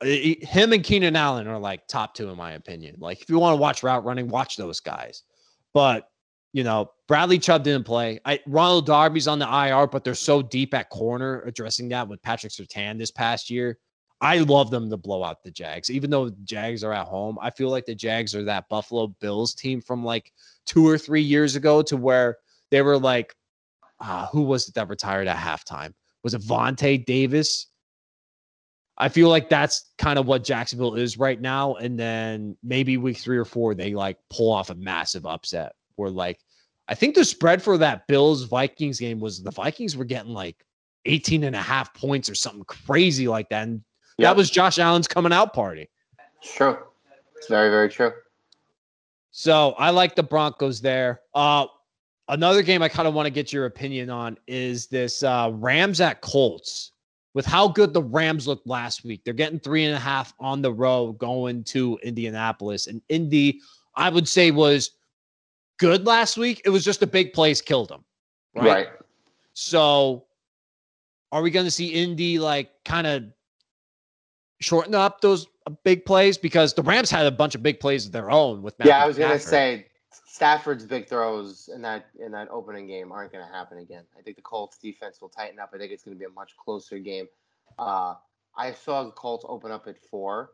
Speaker 1: Him and Keenan Allen are like top two in my opinion. Like if you want to watch route running, watch those guys. But you know, Bradley Chubb didn't play. I Ronald Darby's on the IR, but they're so deep at corner addressing that with Patrick Surtain this past year. I love them to blow out the Jags, even though the Jags are at home. I feel like the Jags are that Buffalo Bills team from like two or three years ago to where they were like, ah, who was it that retired at halftime? Was it Vontae Davis? I feel like that's kind of what Jacksonville is right now. And then maybe week three or four, they like pull off a massive upset where like I think the spread for that Bills Vikings game was the Vikings were getting like 18 and a half points or something crazy like that. And
Speaker 2: Yep.
Speaker 1: that was Josh Allen's coming out party.
Speaker 2: It's true. It's very, very true.
Speaker 1: So I like the Broncos there. Uh another game I kind of want to get your opinion on is this uh Rams at Colts. With how good the Rams looked last week, they're getting three and a half on the road going to Indianapolis. And Indy, I would say, was good last week. It was just the big plays killed them. Right.
Speaker 2: right.
Speaker 1: So are we going to see Indy like kind of shorten up those uh, big plays? Because the Rams had a bunch of big plays of their own with Matthew
Speaker 2: Yeah, I was gonna
Speaker 1: Stafford.
Speaker 2: say Stafford's big throws in that in that opening game aren't gonna happen again. I think the Colts defense will tighten up. I think it's gonna be a much closer game. Uh, I saw the Colts open up at four.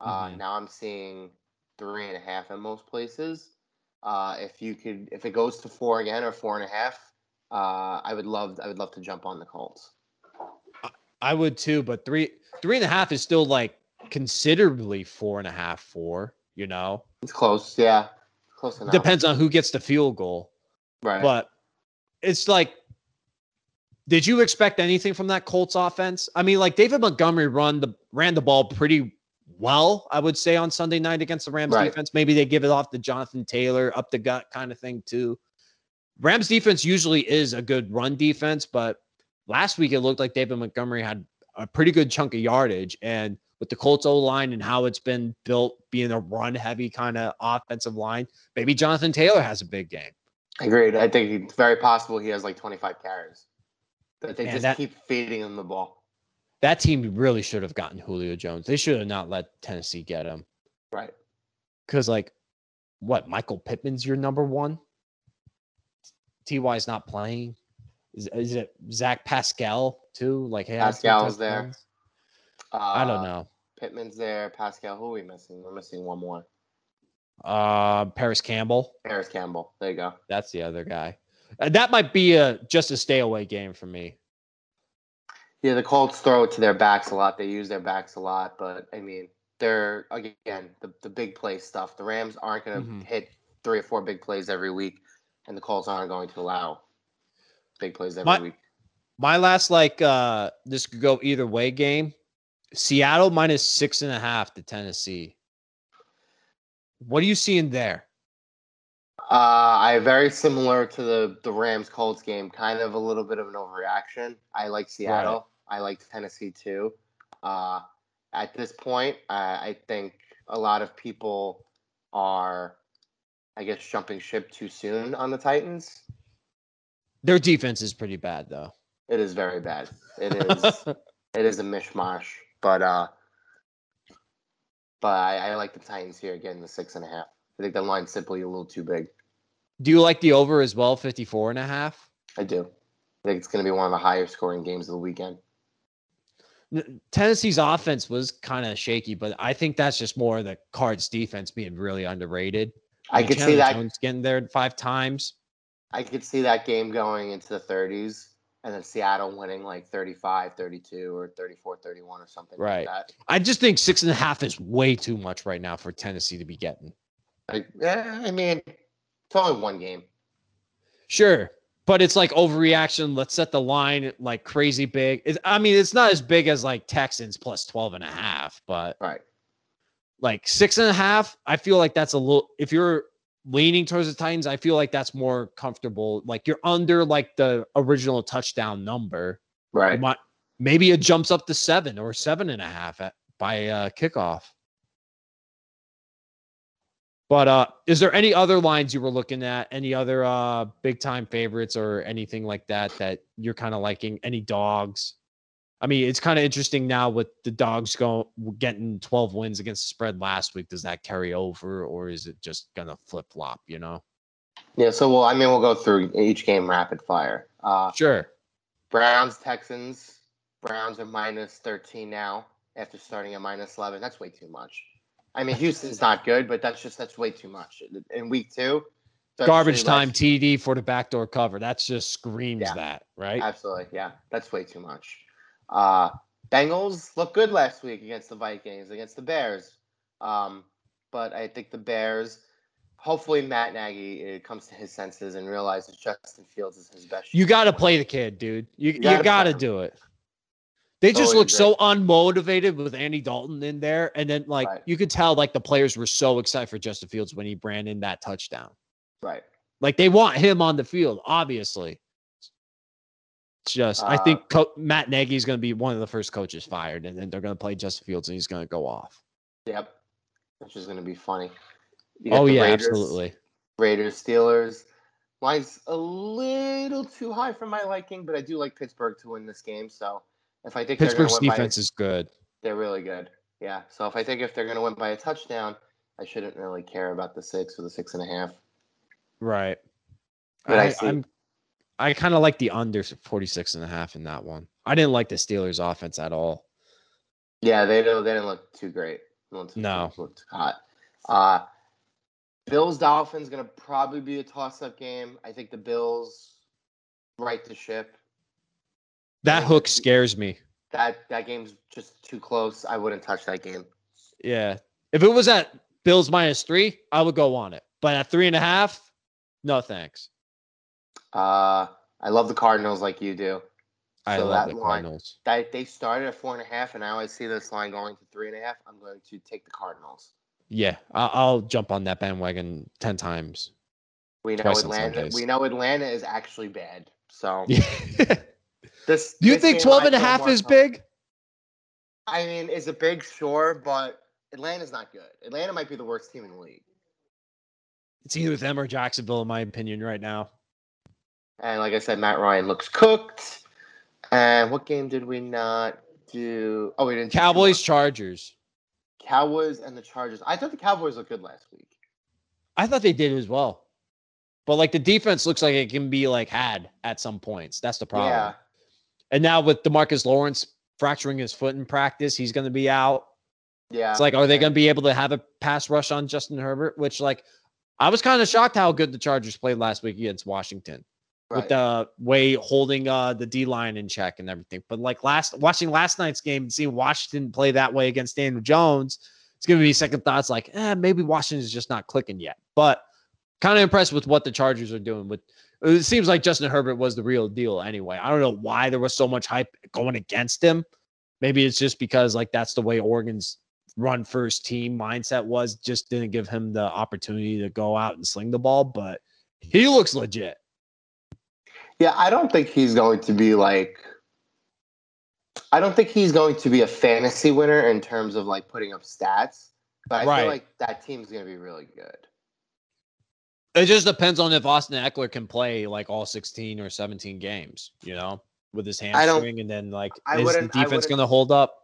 Speaker 2: Uh,
Speaker 1: Mhm.
Speaker 2: Now I'm seeing three and a half in most places. Uh, if you could, if it goes to four again or four and a half, uh, I would love, I would love to jump on the Colts.
Speaker 1: I would too, but three three and a half is still like considerably four and a half, four, you know.
Speaker 2: It's close, yeah, close enough.
Speaker 1: Depends on who gets the field goal.
Speaker 2: right?
Speaker 1: But it's like did you expect anything from that Colts offense? I mean, like David Montgomery run the ran the ball pretty well, I would say, on Sunday night against the Rams
Speaker 2: Right.
Speaker 1: defense. Maybe they give it off to Jonathan Taylor, up the gut kind of thing too. Rams defense usually is a good run defense, but last week it looked like David Montgomery had a pretty good chunk of yardage. And with the Colts O line and how it's been built, being a run heavy kind of offensive line, maybe Jonathan Taylor has a big game.
Speaker 2: Agreed. I think it's very possible he has like 25 carries. That they
Speaker 1: Man,
Speaker 2: just
Speaker 1: that-
Speaker 2: keep feeding him the ball.
Speaker 1: That team really should have gotten Julio Jones. They should have not let Tennessee get him.
Speaker 2: Right.
Speaker 1: Because, like, what? Michael Pittman's your number one? Ty's not playing. Is, is it Zach Pascal too? Like, hey,
Speaker 2: Pascal's there. Uh,
Speaker 1: I don't know.
Speaker 2: Pittman's there. Pascal. Who are we missing? We're missing one more.
Speaker 1: Uh, Paris Campbell.
Speaker 2: Paris Campbell. There you go.
Speaker 1: That's the other guy. Uh, that might be a just a stay away game for me.
Speaker 2: Yeah, the Colts throw it to their backs a lot. They use their backs a lot, but I mean, they're again the, the big play stuff. The Rams aren't going to
Speaker 1: Mhm.
Speaker 2: hit three or four big plays every week, and the Colts aren't going to allow big plays every
Speaker 1: My-
Speaker 2: week.
Speaker 1: My last like uh this could go either way game. Seattle minus six and a half to Tennessee. What are you seeing there?
Speaker 2: Uh, I very similar to the the Rams Colts game. Kind of a little bit of an overreaction. I like Seattle. I like Tennessee too. Uh, at this point, I, I think a lot of people are, I guess, jumping ship too soon on the Titans.
Speaker 1: Their defense is pretty bad though.
Speaker 2: It is very bad. It is. it is a mishmash. But uh, but I, I like the Titans here again, the six and a half. I think the line's simply a little too big.
Speaker 1: Do you like the over as well, 54 and a half?
Speaker 2: I do. I think it's going to be one of the higher scoring games of the weekend.
Speaker 1: Tennessee's offense was kind of shaky, but I think that's just more the Cards defense being really underrated.
Speaker 2: I could see that
Speaker 1: Jones getting there five times.
Speaker 2: I could see that game going into the 30s and then Seattle winning like 35, 32 or 34, 31 or something
Speaker 1: right.
Speaker 2: like that.
Speaker 1: I just think six and a half is way too much right now for Tennessee to be getting.
Speaker 2: I, I mean, it's only one game.
Speaker 1: Sure. But it's like overreaction. Let's set the line like crazy big. I mean, it's not as big as like Texans plus 12 and a half, but
Speaker 2: Right.
Speaker 1: like six and a half, I feel like that's a little, if you're leaning towards the Titans, I feel like that's more comfortable. Like you're under like the original touchdown number.
Speaker 2: Right.
Speaker 1: might- maybe it jumps up to seven or seven and a half at, by uh, kickoff. But uh, is there any other lines you were looking at? Any other uh, big time favorites or anything like that that you're kind of liking? Any dogs? I mean, it's kind of interesting now with the dogs going getting 12 wins against the spread last week. Does that carry over, or is it just gonna flip flop? You know?
Speaker 2: Yeah, so well, I mean, we'll go through each game rapid fire. Uh,
Speaker 1: Sure.
Speaker 2: Browns, Texans. Browns are minus 13 now after starting at minus 11. That's way too much. I mean, Houston's not good, but that's just that's way too much. In week two,
Speaker 1: Garbage time TD for the backdoor cover. That's just screams
Speaker 2: Yeah.
Speaker 1: that, right?
Speaker 2: Absolutely, yeah, that's way too much. Uh, Bengals looked good last week against the Vikings, against the Bears, um, but I think the Bears. Hopefully, Matt Nagy uh, comes to his senses and realizes Justin Fields is his best.
Speaker 1: You got to play the kid, dude. You, you
Speaker 2: gotta
Speaker 1: got to do it. They just
Speaker 2: Totally
Speaker 1: look so unmotivated with Andy Dalton in there. And then, like,
Speaker 2: Right.
Speaker 1: you could tell, like, the players were so excited for Justin Fields when he ran in that touchdown.
Speaker 2: right.
Speaker 1: Like, they want him on the field, obviously. Just, I
Speaker 2: Uh,
Speaker 1: think Co- Matt Nagy is going to be one of the first coaches fired, and then they're going to play Justin Fields and he's going to go off.
Speaker 2: Yep, which is going to be funny.
Speaker 1: Oh, yeah,
Speaker 2: Raiders,
Speaker 1: absolutely.
Speaker 2: Raiders, Steelers. Line's a little too high for my liking, but I do like Pittsburgh to win this game. So if I think
Speaker 1: Pittsburgh's
Speaker 2: win
Speaker 1: defense
Speaker 2: by,
Speaker 1: is good.
Speaker 2: they're really good. Yeah. So if I think if they're going to win by a touchdown, I shouldn't really care about the six or the six and a half.
Speaker 1: Right.
Speaker 2: But I
Speaker 1: I,
Speaker 2: see-
Speaker 1: I'm I kind of like the under 46 and a half in that one. I didn't like the Steelers offense at all.
Speaker 2: Yeah, they don't. They didn't look too great. Looked-
Speaker 1: No.
Speaker 2: looked hot. Uh, Bills Dolphins going to probably be a toss-up game. I think the Bills right the ship.
Speaker 1: That hook scares me.
Speaker 2: That that game's just too close. I wouldn't touch that game.
Speaker 1: Yeah. If it was at Bills minus three, I would go on it. But at three and a half, no thanks.
Speaker 2: Uh, I love the Cardinals like you do.
Speaker 1: I
Speaker 2: So
Speaker 1: love
Speaker 2: that
Speaker 1: the
Speaker 2: line-
Speaker 1: Cardinals.
Speaker 2: That they started at four and a half, and now I always see this line going to three and a half. I'm going to take the Cardinals.
Speaker 1: Yeah, I'll jump on that bandwagon 10 times.
Speaker 2: We know Atlanta. We know Atlanta is actually bad. So
Speaker 1: Yeah.
Speaker 2: this.
Speaker 1: Do you
Speaker 2: this
Speaker 1: think
Speaker 2: game
Speaker 1: 12 and a half is big?
Speaker 2: I mean, is it big? Sure, but Atlanta's not good. Atlanta might be the worst team in the league.
Speaker 1: It's either them or Jacksonville, in my opinion, right now.
Speaker 2: And like I said, Matt Ryan looks cooked. And what game did we not do? Oh, we didn't.
Speaker 1: Cowboys. Chargers.
Speaker 2: Cowboys, and the Chargers. I thought the Cowboys looked good last week.
Speaker 1: I thought they did as well. But like the defense looks like it can be like had at some points. That's the problem.
Speaker 2: Yeah,
Speaker 1: And now with Demarcus Lawrence fracturing his foot in practice, he's going to be out.
Speaker 2: yeah.
Speaker 1: It's like, are they going to be able to have a pass rush on Justin Herbert? Which, like, I was kind of shocked how good the Chargers played last week against Washington with the way holding uh, the D line in check and everything. But like last watching last night's game and seeing Washington play that way against Daniel Jones, it's to be second thoughts like, eh, maybe Washington's just not clicking yet. But kind of impressed with what the Chargers are doing. With it seems like Justin Herbert was the real deal anyway. I don't know why there was so much hype going against him. Maybe it's just because like that's the way Oregon's run first team mindset was. Just didn't give him the opportunity to go out and sling the ball. But he looks legit.
Speaker 2: Yeah, I don't think he's going to be like. I don't think he's going to be a fantasy winner in terms of like putting up stats, but I
Speaker 1: Right.
Speaker 2: feel like that team's going to be really good.
Speaker 1: It just depends on if Austin Ekeler can play like all 16 or 17 games, you know, with his hamstring, and then like
Speaker 2: I
Speaker 1: is the defense going to hold up?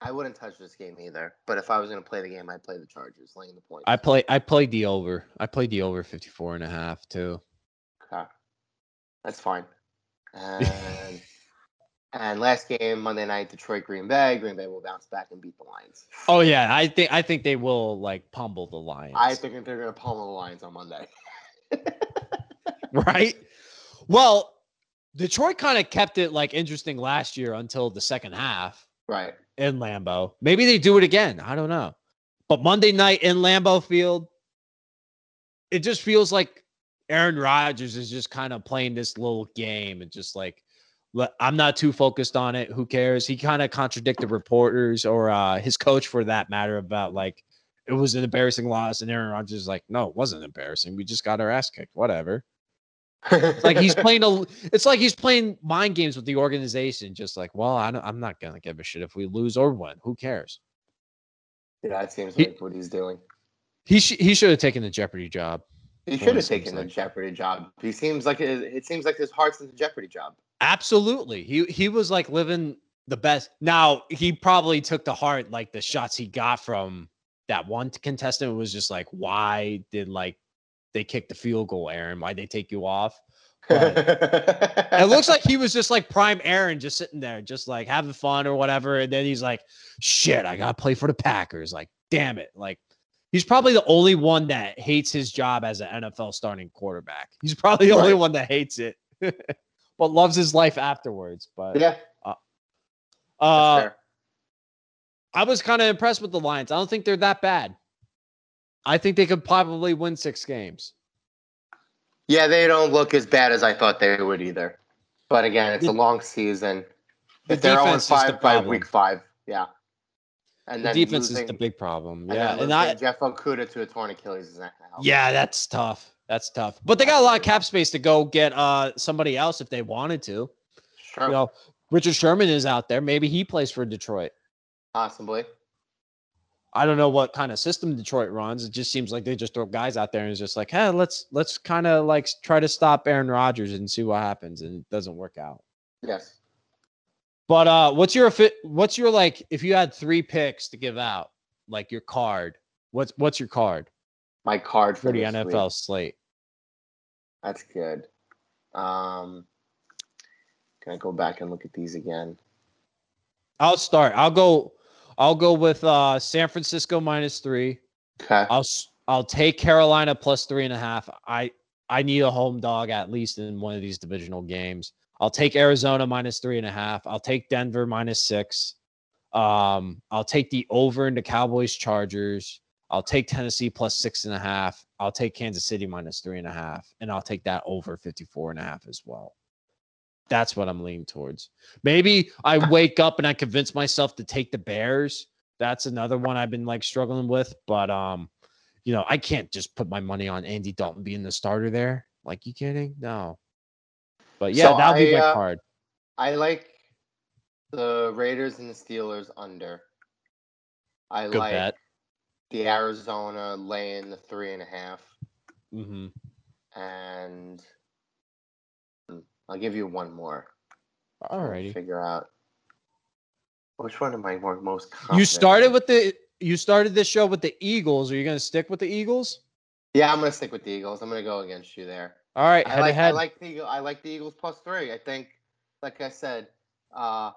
Speaker 2: I wouldn't touch this game either. But if I was going to play the game, I'd play the Chargers, laying the points.
Speaker 1: I play I played the over. I played the over 54 and a half too.
Speaker 2: That's fine. And and last game Monday night, Detroit Green Bay. Green Bay will bounce back and beat the Lions.
Speaker 1: Oh yeah, I think I think they will like pummel the Lions.
Speaker 2: I think they're going to pummel the Lions on Monday.
Speaker 1: right? Well, Detroit kind of kept it like interesting last year until the second half
Speaker 2: Right.
Speaker 1: in Lambeau. Maybe they do it again. I don't know. But Monday night in Lambeau Field, it just feels like Aaron Rodgers is just kind of playing this little game and just like I'm not too focused on it. Who cares? He kind of contradicted reporters or uh, his coach for that matter about like it was an embarrassing loss, and Aaron Rodgers is like, no, it wasn't embarrassing. We just got our ass kicked. Whatever. It's like he's playing a. It's like he's playing mind games with the organization. Just like, well, I don't, I'm not gonna give a shit if we lose or win. Who cares?
Speaker 2: Yeah, it seems
Speaker 1: He-
Speaker 2: like what he's doing.
Speaker 1: He sh- he should have taken the Jeopardy job.
Speaker 2: He should have taken the
Speaker 1: like-
Speaker 2: Jeopardy job. He seems like it, it seems like his heart's in the Jeopardy job.
Speaker 1: Absolutely, he he was like living the best. Now he probably took to heart like the shots he got from that one contestant was just like, why did like they kick the field goal, Aaron? Why'd they take you off? It looks like he was just like prime Aaron, just sitting there, just like having fun or whatever. And then he's like, shit, I gotta play for the Packers. Like, damn it. Like, he's probably the only one that hates his job as an NFL starting quarterback. He's probably the only one that hates it, but loves his life afterwards. But
Speaker 2: yeah, that's
Speaker 1: uh. I was kind of impressed with the Lions. I don't think they're that bad. I think they could probably win six games.
Speaker 2: Yeah, they don't look as bad as I thought they would either. But again, it's
Speaker 1: The-
Speaker 2: a long season.
Speaker 1: the
Speaker 2: If they're on
Speaker 1: defense is the
Speaker 2: five by week five, yeah. And
Speaker 1: The defense
Speaker 2: losing,
Speaker 1: is the big problem. Yeah,
Speaker 2: then
Speaker 1: and I
Speaker 2: Jeff Okudah to a torn Achilles is not.
Speaker 1: Yeah, that's tough. That's tough. But they got a lot of cap space to go get uh somebody else if they wanted to.
Speaker 2: sure,
Speaker 1: You know, Richard Sherman is out there. Maybe he plays for Detroit.
Speaker 2: possibly.
Speaker 1: I don't know what kind of system Detroit runs. It just seems like they just throw guys out there and it's just like, hey, let's let's kind of like try to stop Aaron Rodgers and see what happens, and it doesn't work out.
Speaker 2: Yes.
Speaker 1: But uh, what's your? What's your like? If you had three picks to give out, like your card, what's what's your card
Speaker 2: My card for
Speaker 1: for the NFL
Speaker 2: week.
Speaker 1: slate?
Speaker 2: That's good. Um, can I go back and look at these again?
Speaker 1: I'll start. I'll go. I'll go with uh San Francisco minus three.
Speaker 2: Okay.
Speaker 1: I'll I'll take Carolina plus three and a half. I I need a home dog at least in one of these divisional games. I'll take Arizona minus three and a half. I'll take Denver minus six. Um, I'll take the over into Cowboys Chargers. I'll take Tennessee plus six and a half. I'll take Kansas City minus three and a half. And I'll take that over 54 and a half as well. That's what I'm leaning towards. Maybe I wake up and I convince myself to take the Bears. That's another one I've been like struggling with. But um, you know, I can't just put my money on Andy Dalton being the starter there. Like, you kidding? No. But yeah,
Speaker 2: So
Speaker 1: that'll be
Speaker 2: I,
Speaker 1: my
Speaker 2: uh,
Speaker 1: card.
Speaker 2: I like the Raiders and the Steelers under. I
Speaker 1: Good
Speaker 2: like
Speaker 1: bet.
Speaker 2: the Arizona laying the three and a half,
Speaker 1: Mm-hmm.
Speaker 2: and I'll give you one more. To
Speaker 1: Alrighty.
Speaker 2: Figure out which one am I more most.
Speaker 1: You started
Speaker 2: in?
Speaker 1: with the you started this show with the Eagles. Are you gonna stick with the Eagles?
Speaker 2: Yeah, I'm gonna stick with the Eagles. I'm gonna go against you there.
Speaker 1: All right,
Speaker 2: I
Speaker 1: head
Speaker 2: like
Speaker 1: ahead.
Speaker 2: I like the I like the Eagles plus three. I think, like I said, uh,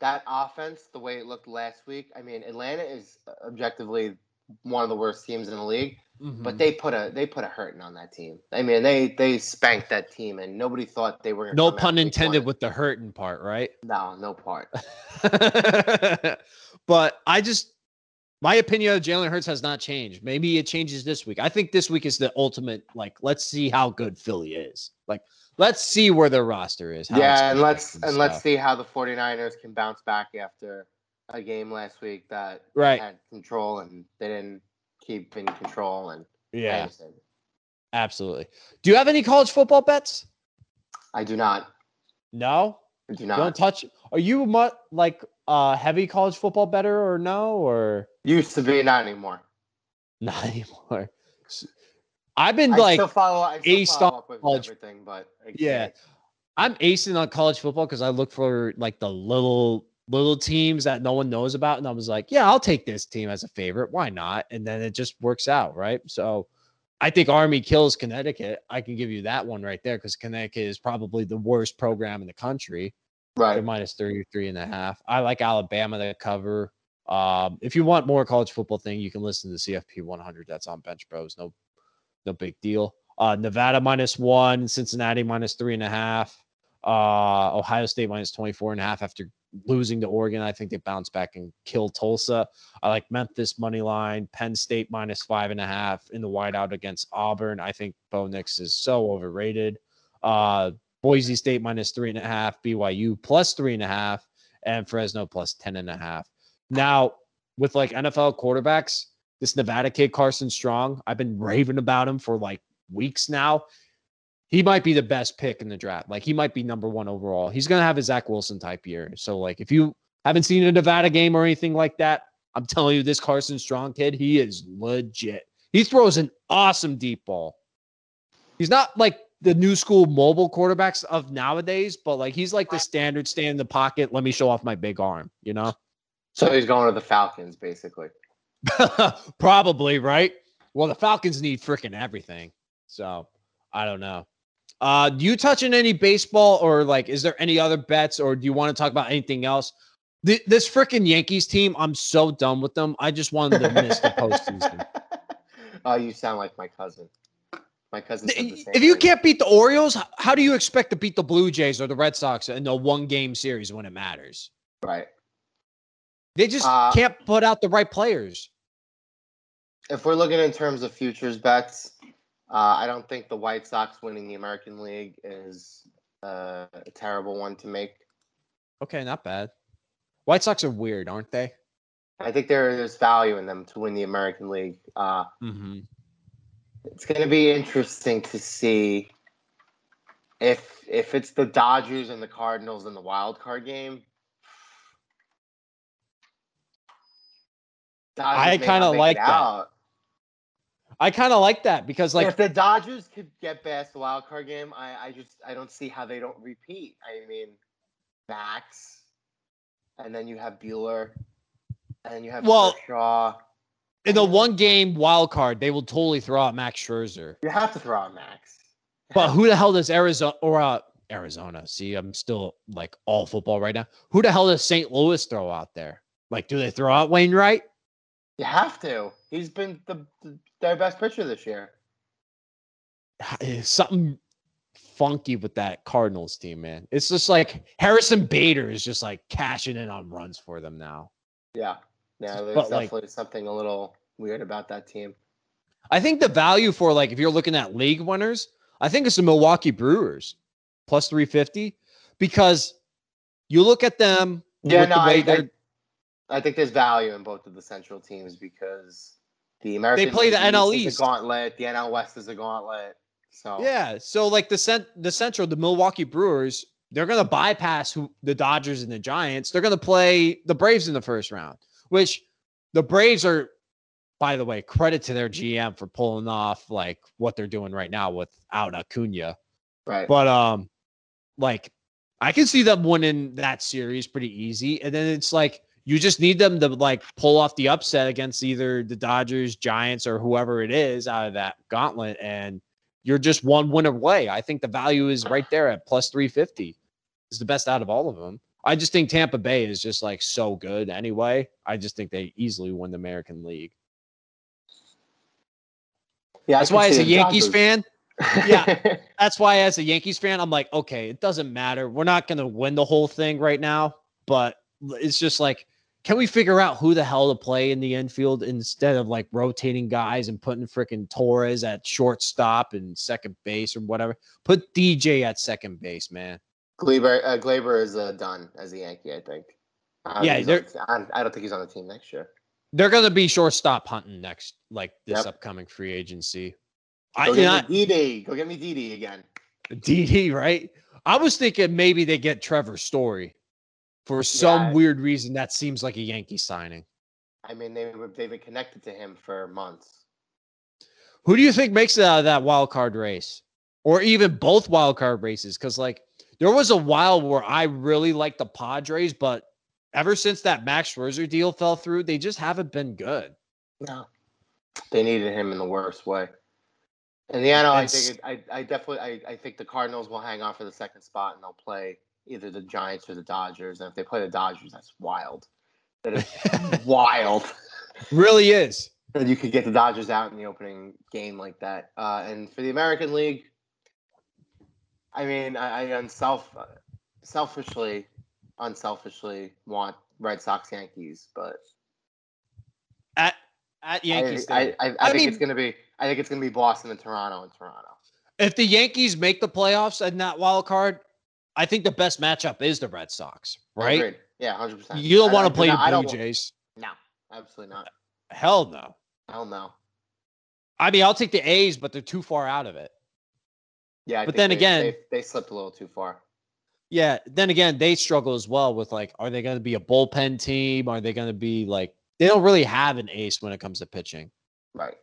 Speaker 2: that offense, the way it looked last week. I mean, Atlanta is objectively one of the worst teams in the league, but
Speaker 1: Mhm.
Speaker 2: they put a they put a hurting on that team. I mean, they they spanked that team, and nobody thought they were.
Speaker 1: No pun intended with the hurting part, right?
Speaker 2: no no part.
Speaker 1: but I just my opinion of Jalen Hurts has not changed. Maybe it changes this week. I think this week is the ultimate. Like, let's see how good Philly is. Like, let's see where their roster is. how
Speaker 2: yeah, and let's
Speaker 1: look
Speaker 2: and let's see how the 49ers can bounce back after a game last week that
Speaker 1: Right.
Speaker 2: had control and they didn't keep in control and
Speaker 1: Yeah, absolutely. Do you have any college football bets?
Speaker 2: I do not.
Speaker 1: No.
Speaker 2: I do not.
Speaker 1: don't touch. Are you mu- like uh heavy college football better or no or
Speaker 2: Used to be, not anymore.
Speaker 1: not anymore? I've been
Speaker 2: I
Speaker 1: like
Speaker 2: follow. I
Speaker 1: aced
Speaker 2: follow
Speaker 1: on college-
Speaker 2: everything, but
Speaker 1: Yeah. I'm acing on college football because I look for like the little little teams that no one knows about, and I was like, yeah, I'll take this team as a favorite. Why not? And then it just works out, right? So I think Army kills Connecticut. I can give you that one right there because Connecticut is probably the worst program in the country. They're
Speaker 2: Right.
Speaker 1: minus 33 and a half. I like Alabama to cover. Um, if you want more college football thing, you can listen to the CFP 100. That's on Bench Bros. No, no big deal. Uh, Nevada minus one, Cincinnati minus three and a half, uh, Ohio State minus 24 and a half after losing to Oregon. I think they bounce back and kill Tulsa. I like Memphis money line, Penn State minus five and a half in the whiteout against Auburn. I think Bo Nix is so overrated. Uh, Boise State minus three and a half, BYU plus three and a half, and Fresno plus 10 and a half. Now, with like NFL quarterbacks, this Nevada kid, Carson Strong, I've been raving about him for like weeks now. He might be the best pick in the draft. Like he might be number one overall. He's gonna have a Zach Wilson type year. So like if you haven't seen a Nevada game or anything like that, I'm telling you, this Carson Strong kid, he is legit. He throws an awesome deep ball. He's not like the new school mobile quarterbacks of nowadays, but like he's like the standard stand in the pocket. Let me show off my big arm, you know?
Speaker 2: So he's going to the Falcons, basically.
Speaker 1: Probably, right? Well, the Falcons need freaking everything. So I don't know. Uh, do you touch on any baseball or like is there any other bets or do you want to talk about anything else? Th- this freaking Yankees team, I'm so done with them. I just wanted to miss the postseason.
Speaker 2: oh, you sound like my cousin. My cousin. Said the same
Speaker 1: If you
Speaker 2: thing.
Speaker 1: can't beat the Orioles, how do you expect to beat the Blue Jays or the Red Sox in a one game series when it matters?
Speaker 2: right.
Speaker 1: They just
Speaker 2: Uh,
Speaker 1: can't put out the right players.
Speaker 2: If we're looking in terms of futures bets, uh, I don't think the White Sox winning the American League is uh, a terrible one to make.
Speaker 1: Okay, not bad. White Sox are weird, aren't they?
Speaker 2: I think there's value in them to win the American League. Uh,
Speaker 1: Mm-hmm.
Speaker 2: it's going to be interesting to see if if it's the Dodgers and the Cardinals in the wild card game. Dodgers
Speaker 1: I kinda like that.
Speaker 2: out.
Speaker 1: I kind of like that because, like,
Speaker 2: if the Dodgers could get past the wild card game, I, I just I don't see how they don't repeat. I mean, Max, and then you have Buehler, and then you have
Speaker 1: Well,
Speaker 2: Kershaw.
Speaker 1: in the one game wild card, they will totally throw out Max Scherzer.
Speaker 2: You have to throw out Max.
Speaker 1: But who the hell does Arizona or uh, Arizona? See, I'm still like all football right now. Who the hell does St. Louis throw out there? Like, do they throw out Wainwright?
Speaker 2: You have to. He's been the, the their best pitcher this year.
Speaker 1: Eh, something funky with that Cardinals team, man. It's just like Harrison Bader is just like cashing in on runs for them now.
Speaker 2: Yeah, yeah. There's
Speaker 1: But, like-
Speaker 2: definitely something a little weird about that team.
Speaker 1: I think the value for like if you're looking at league winners, I think it's the Milwaukee Brewers plus 350 because you look at them
Speaker 2: Yeah, no,
Speaker 1: the
Speaker 2: I-
Speaker 1: they're
Speaker 2: I think there's value in both of the Central teams because the American they
Speaker 1: play the NL East.
Speaker 2: a gauntlet. The NL West is a gauntlet. So
Speaker 1: Yeah. So like the cent the central, the Milwaukee Brewers, they're gonna bypass who the Dodgers and the Giants. They're gonna play the Braves in the first round, which the Braves are, by the way, credit to their GM for pulling off like what they're doing right now without Acuna.
Speaker 2: right.
Speaker 1: But um, like I can see them winning that series pretty easy. And then it's like you just need them to like pull off the upset against either the Dodgers, Giants, or whoever it is out of that gauntlet, and you're just one win away. I think the value is right there at plus three fifty. Is the best out of all of them. I just think Tampa Bay is just like so good anyway. I just think they easily win the American League.
Speaker 2: yeah,
Speaker 1: That's why, as a Yankees
Speaker 2: Dodgers.
Speaker 1: fan, yeah. that's why as a Yankees fan, I'm like, okay, it doesn't matter. We're not going to win the whole thing right now, but it's just like, can we figure out who the hell to play in the infield instead of like rotating guys and putting freaking Torres at shortstop and second base or whatever? Put DJ at second base, man.
Speaker 2: Gleyber, uh, Gleyber is uh, done as a Yankee. I think. I
Speaker 1: Yeah,
Speaker 2: think he's on the I don't think he's on the team next year.
Speaker 1: They're going to be shortstop hunting next, like this
Speaker 2: Yep.
Speaker 1: upcoming free agency.
Speaker 2: Go
Speaker 1: I,
Speaker 2: get me Didi. Go get me Didi again.
Speaker 1: Didi, right? I was thinking maybe they get Trevor Story for some
Speaker 2: Yeah.
Speaker 1: weird reason. That seems like a Yankee signing.
Speaker 2: I mean, they were they've been connected to him for months.
Speaker 1: Who do you think makes it out of that wild card race, or even both wild card races? Because like there was a while where I really liked the Padres, but ever since that Max Scherzer deal fell through, they just haven't been good.
Speaker 2: No, they needed him in the worst way. And the NL, I think it, I, I definitely I, I think the Cardinals will hang on for the second spot and they'll play either the Giants or the Dodgers. And if they play the Dodgers, that's wild. That is wild.
Speaker 1: really is.
Speaker 2: that you could get the Dodgers out in the opening game like that. Uh, and for the American League, I mean, I, I unself, selfishly, unselfishly want Red Sox Yankees, but
Speaker 1: At at Yankee
Speaker 2: I, I, I, I, think
Speaker 1: mean-
Speaker 2: it's gonna be, I think it's gonna be Boston and Toronto and Toronto.
Speaker 1: if the Yankees make the playoffs and that wild card, I think the best matchup is the Red Sox, right?
Speaker 2: Agreed. Yeah, hundred percent.
Speaker 1: You don't want to play the Blue Jays.
Speaker 2: No, absolutely not.
Speaker 1: Hell no.
Speaker 2: Hell no.
Speaker 1: I mean, I'll take the A's, but they're too far out of it.
Speaker 2: Yeah, I
Speaker 1: But then
Speaker 2: they-
Speaker 1: again-
Speaker 2: they, they slipped a little too far.
Speaker 1: Yeah. Then again, they struggle as well with like, are they going to be a bullpen team? Are they going to be like, they don't really have an ace when it comes to pitching.
Speaker 2: Right.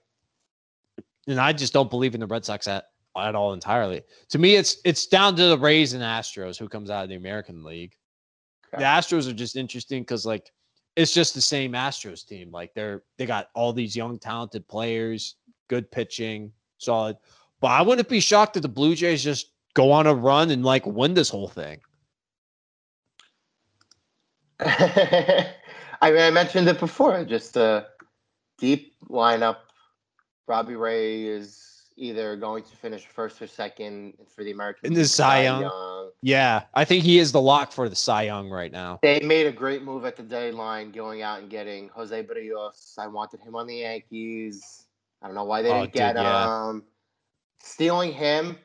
Speaker 1: And I just don't believe in the Red Sox at, at all entirely. To me, it's it's down to the Rays and Astros who comes out of the American League.
Speaker 2: Okay.
Speaker 1: The Astros are just interesting because like it's just the same Astros team. Like they're they got all these young talented players, good pitching, solid. But I wouldn't be shocked if the Blue Jays just go on a run and like win this whole thing.
Speaker 2: I mean, I mentioned it before. Just a deep lineup. Robbie Ray is either going to finish first or second for the American
Speaker 1: In the Cy Young. Yeah, I think he is the lock for the Cy Young right now.
Speaker 2: They made a great move at the deadline, going out and getting Jose Berrios. I wanted him on the Yankees. I don't know why they
Speaker 1: Oh,
Speaker 2: didn't get
Speaker 1: dude, yeah.
Speaker 2: him. Stealing him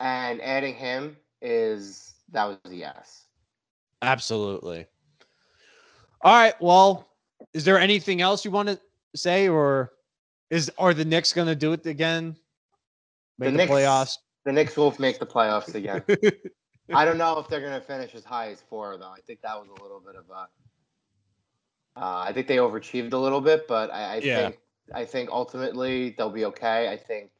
Speaker 2: and adding him is that was a yes.
Speaker 1: Absolutely. All right. Well, is there anything else you want to say, or is are the Knicks going to do it again? Make the,
Speaker 2: Knicks-
Speaker 1: playoffs.
Speaker 2: The Knicks will make the playoffs again. I don't know if they're going to finish as high as four, though. I think that was a little bit of a. Uh, I think they overachieved a little bit, but I, I
Speaker 1: Yeah.
Speaker 2: think I think ultimately they'll be okay. I think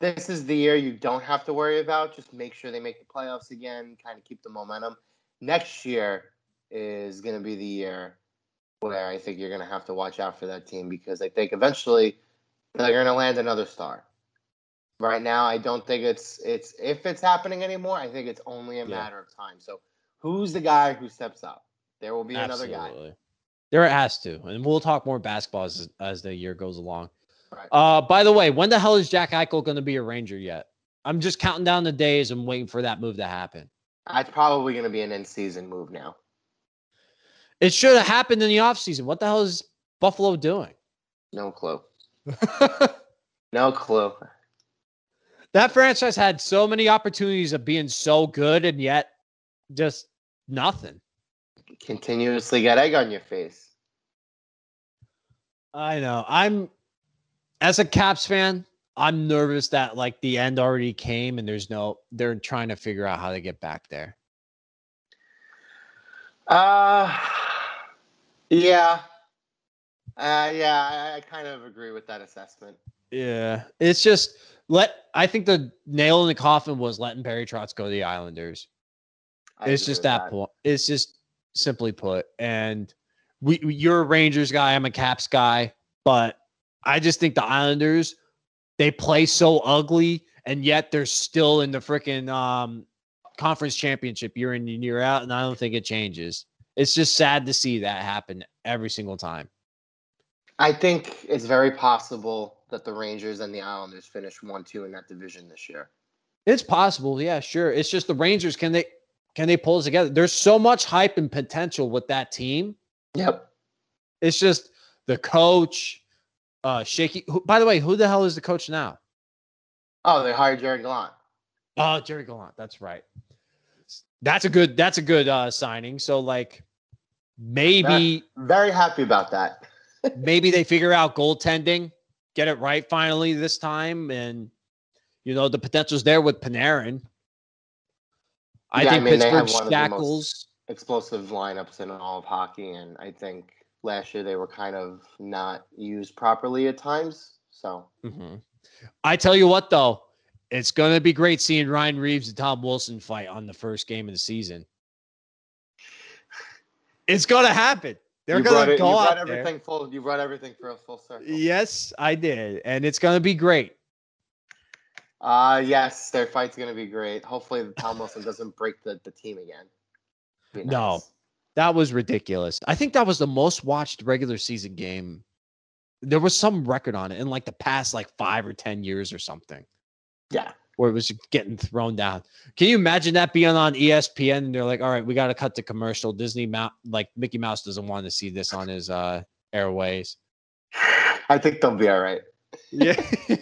Speaker 2: this is the year you don't have to worry about. Just make sure they make the playoffs again. Kind of keep the momentum. Next year is going to be the year where I think you're going to have to watch out for that team because I think eventually they're going to land another star. Right now, I don't think it's it's if it's happening anymore. I think it's only a
Speaker 1: Yeah.
Speaker 2: matter of time. So, who's the guy who steps up? There will be another guy.
Speaker 1: Absolutely. There has to, and we'll talk more basketball as, as the year goes along.
Speaker 2: Right.
Speaker 1: Uh, by the way, when the hell is Jack Eichel going to be a Ranger yet? I'm just counting down the days and waiting for that move to happen.
Speaker 2: That's probably going to be an in-season move now.
Speaker 1: It should have happened in the offseason. What the hell is Buffalo doing?
Speaker 2: No clue. No clue.
Speaker 1: That franchise had so many opportunities of being so good and yet just nothing.
Speaker 2: Continuously get egg on your face.
Speaker 1: I know. I'm as a Caps fan, I'm nervous that like the end already came and there's no they're trying to figure out how to get back there.
Speaker 2: Uh yeah. Uh yeah, I, I kind of agree with that assessment.
Speaker 1: Yeah. It's just let I think the nail in the coffin was letting Barry Trotz go to the Islanders.
Speaker 2: I
Speaker 1: it's just
Speaker 2: with
Speaker 1: that, point. It's just simply put. And we, we- you're a Rangers guy. I'm a Caps guy, but I just think the Islanders they play so ugly, and yet they're still in the freaking um, conference championship year in and year out, and I don't think it changes. It's just sad to see that happen every single time.
Speaker 2: I think it's very possible that the Rangers and the Islanders finish one two in that division this year.
Speaker 1: It's possible, yeah, sure. It's just the Rangers can they can they pull it together? There's so much hype and potential with that team.
Speaker 2: Yep.
Speaker 1: It's just the coach, uh, shaky. Who, by the way, who the hell is the coach now?
Speaker 2: Oh, they hired Jerry Gallant.
Speaker 1: Oh, Jerry Gallant. That's right. That's a good. That's a good uh, signing. So like, maybe
Speaker 2: Very happy about that.
Speaker 1: maybe they figure out goaltending, get it right finally this time, and you know the potential's there with Panarin. I
Speaker 2: Yeah, I
Speaker 1: think
Speaker 2: mean, they have
Speaker 1: Pittsburgh
Speaker 2: one of the most-
Speaker 1: shackles.
Speaker 2: Explosive lineups in all of hockey, and I think last year they were kind of not used properly at times. So
Speaker 1: Mhm. I tell you what, though, it's going to be great seeing Ryan Reaves and Tom Wilson fight on the first game of the season. It's going to happen. They're going to go
Speaker 2: you
Speaker 1: out
Speaker 2: everything
Speaker 1: there.
Speaker 2: full. You brought everything for a full circle.
Speaker 1: Yes, I did, and it's going to be great.
Speaker 2: Uh yes, their fight's gonna be great. Hopefully, Tom Wilson doesn't break the, the team again. Be
Speaker 1: No. That was ridiculous. I think that was the most watched regular season game. There was some record on it in like the past like five or ten years or something.
Speaker 2: Yeah.
Speaker 1: Where it was getting thrown down. Can you imagine that being on ESPN and they're like, "All right, we got to cut the commercial." Disney Mount, like Mickey Mouse doesn't want to see this on his uh airways.
Speaker 2: I think they'll be all right.
Speaker 1: Yeah.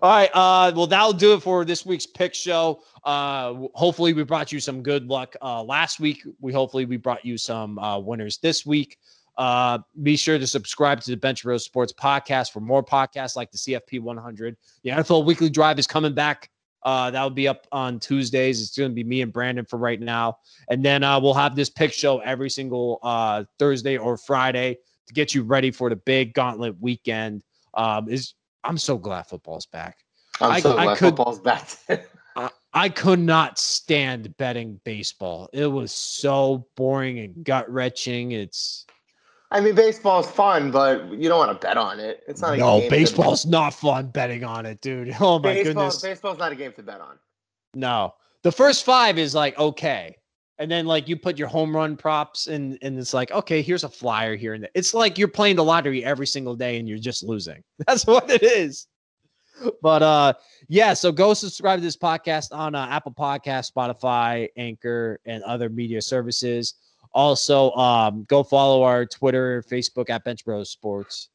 Speaker 1: All right. Uh, well, that'll do it for this week's pick show. Uh, hopefully, we brought you some good luck uh, last week. We hopefully we brought you some uh, winners this week. Uh, be sure to subscribe to the Bench Bros Sports podcast for more podcasts like the CFP 100. The NFL Weekly Drive is coming back. Uh, that will be up on Tuesdays. It's going to be me and Brandon for right now, and then uh, we'll have this pick show every single uh, Thursday or Friday to get you ready for the big gauntlet weekend. Um, is I'm so glad football's back.
Speaker 2: I'm
Speaker 1: I-
Speaker 2: so
Speaker 1: I
Speaker 2: glad
Speaker 1: could-
Speaker 2: football's back.
Speaker 1: I, I could not stand betting baseball. It was so boring and gut wrenching. It's
Speaker 2: I mean, baseball's fun, but you don't want to bet on it. It's not a
Speaker 1: no baseball's not fun betting on it, dude. Oh my goodness.
Speaker 2: baseball,
Speaker 1: goodness,
Speaker 2: Baseball's not a game to bet on.
Speaker 1: no. The first five is like okay, and then like you put your home run props and and it's like okay, here's a flyer here and there. It's like you're playing the lottery every single day and you're just losing. That's what it is. But uh yeah, so go subscribe to this podcast on uh, Apple Podcast, Spotify, Anchor, and other media services. Also, um, go follow our Twitter, Facebook at Bench Bros Sports,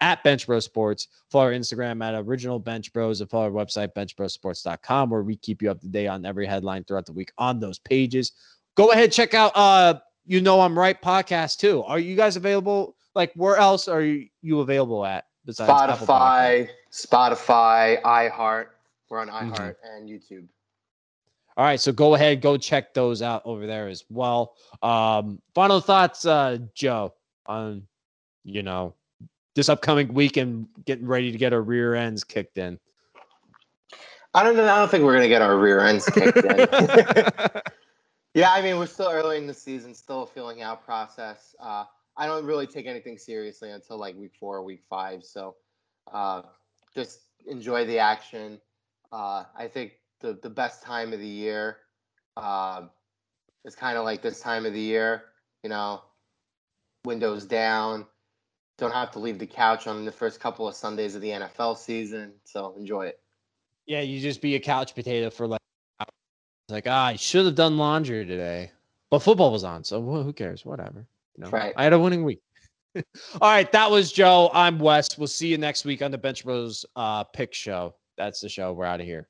Speaker 1: at Bench Bros Sports. Follow our Instagram at Original Bench Bros, and follow our website benchbrosports.com, where we keep you up to date on every headline throughout the week on those pages. Go ahead, check out uh, you know I'm right podcast too. Are you guys available? Like, where else are you, you available at besides
Speaker 2: Spotify, Spotify, iHeart. We're on
Speaker 1: Mhm.
Speaker 2: iHeart and YouTube.
Speaker 1: All right, so go ahead, go check those out over there as well. Um, final thoughts, uh, Joe, on you know this upcoming week and getting ready to get our rear ends kicked in.
Speaker 2: I don't know. I don't think we're gonna get our rear ends kicked in. yeah, I mean, we're still early in the season, still a feeling out process. Uh, I don't really take anything seriously until like week four or week five. So uh, just enjoy the action. Uh, I think the, the best time of the year uh, is kind of like this time of the year, you know, windows down. Don't have to leave the couch on the first couple of Sundays of the NFL season. So enjoy it.
Speaker 1: yeah, you just be a couch potato for like, like ah, I should have done laundry today, but football was on, so who cares? Whatever. You know,
Speaker 2: Right.
Speaker 1: I had a winning week. All right, that was Joe. I'm Wes. We'll see you next week on the Bench Bros uh, Pick Show. That's the show. We're out of here.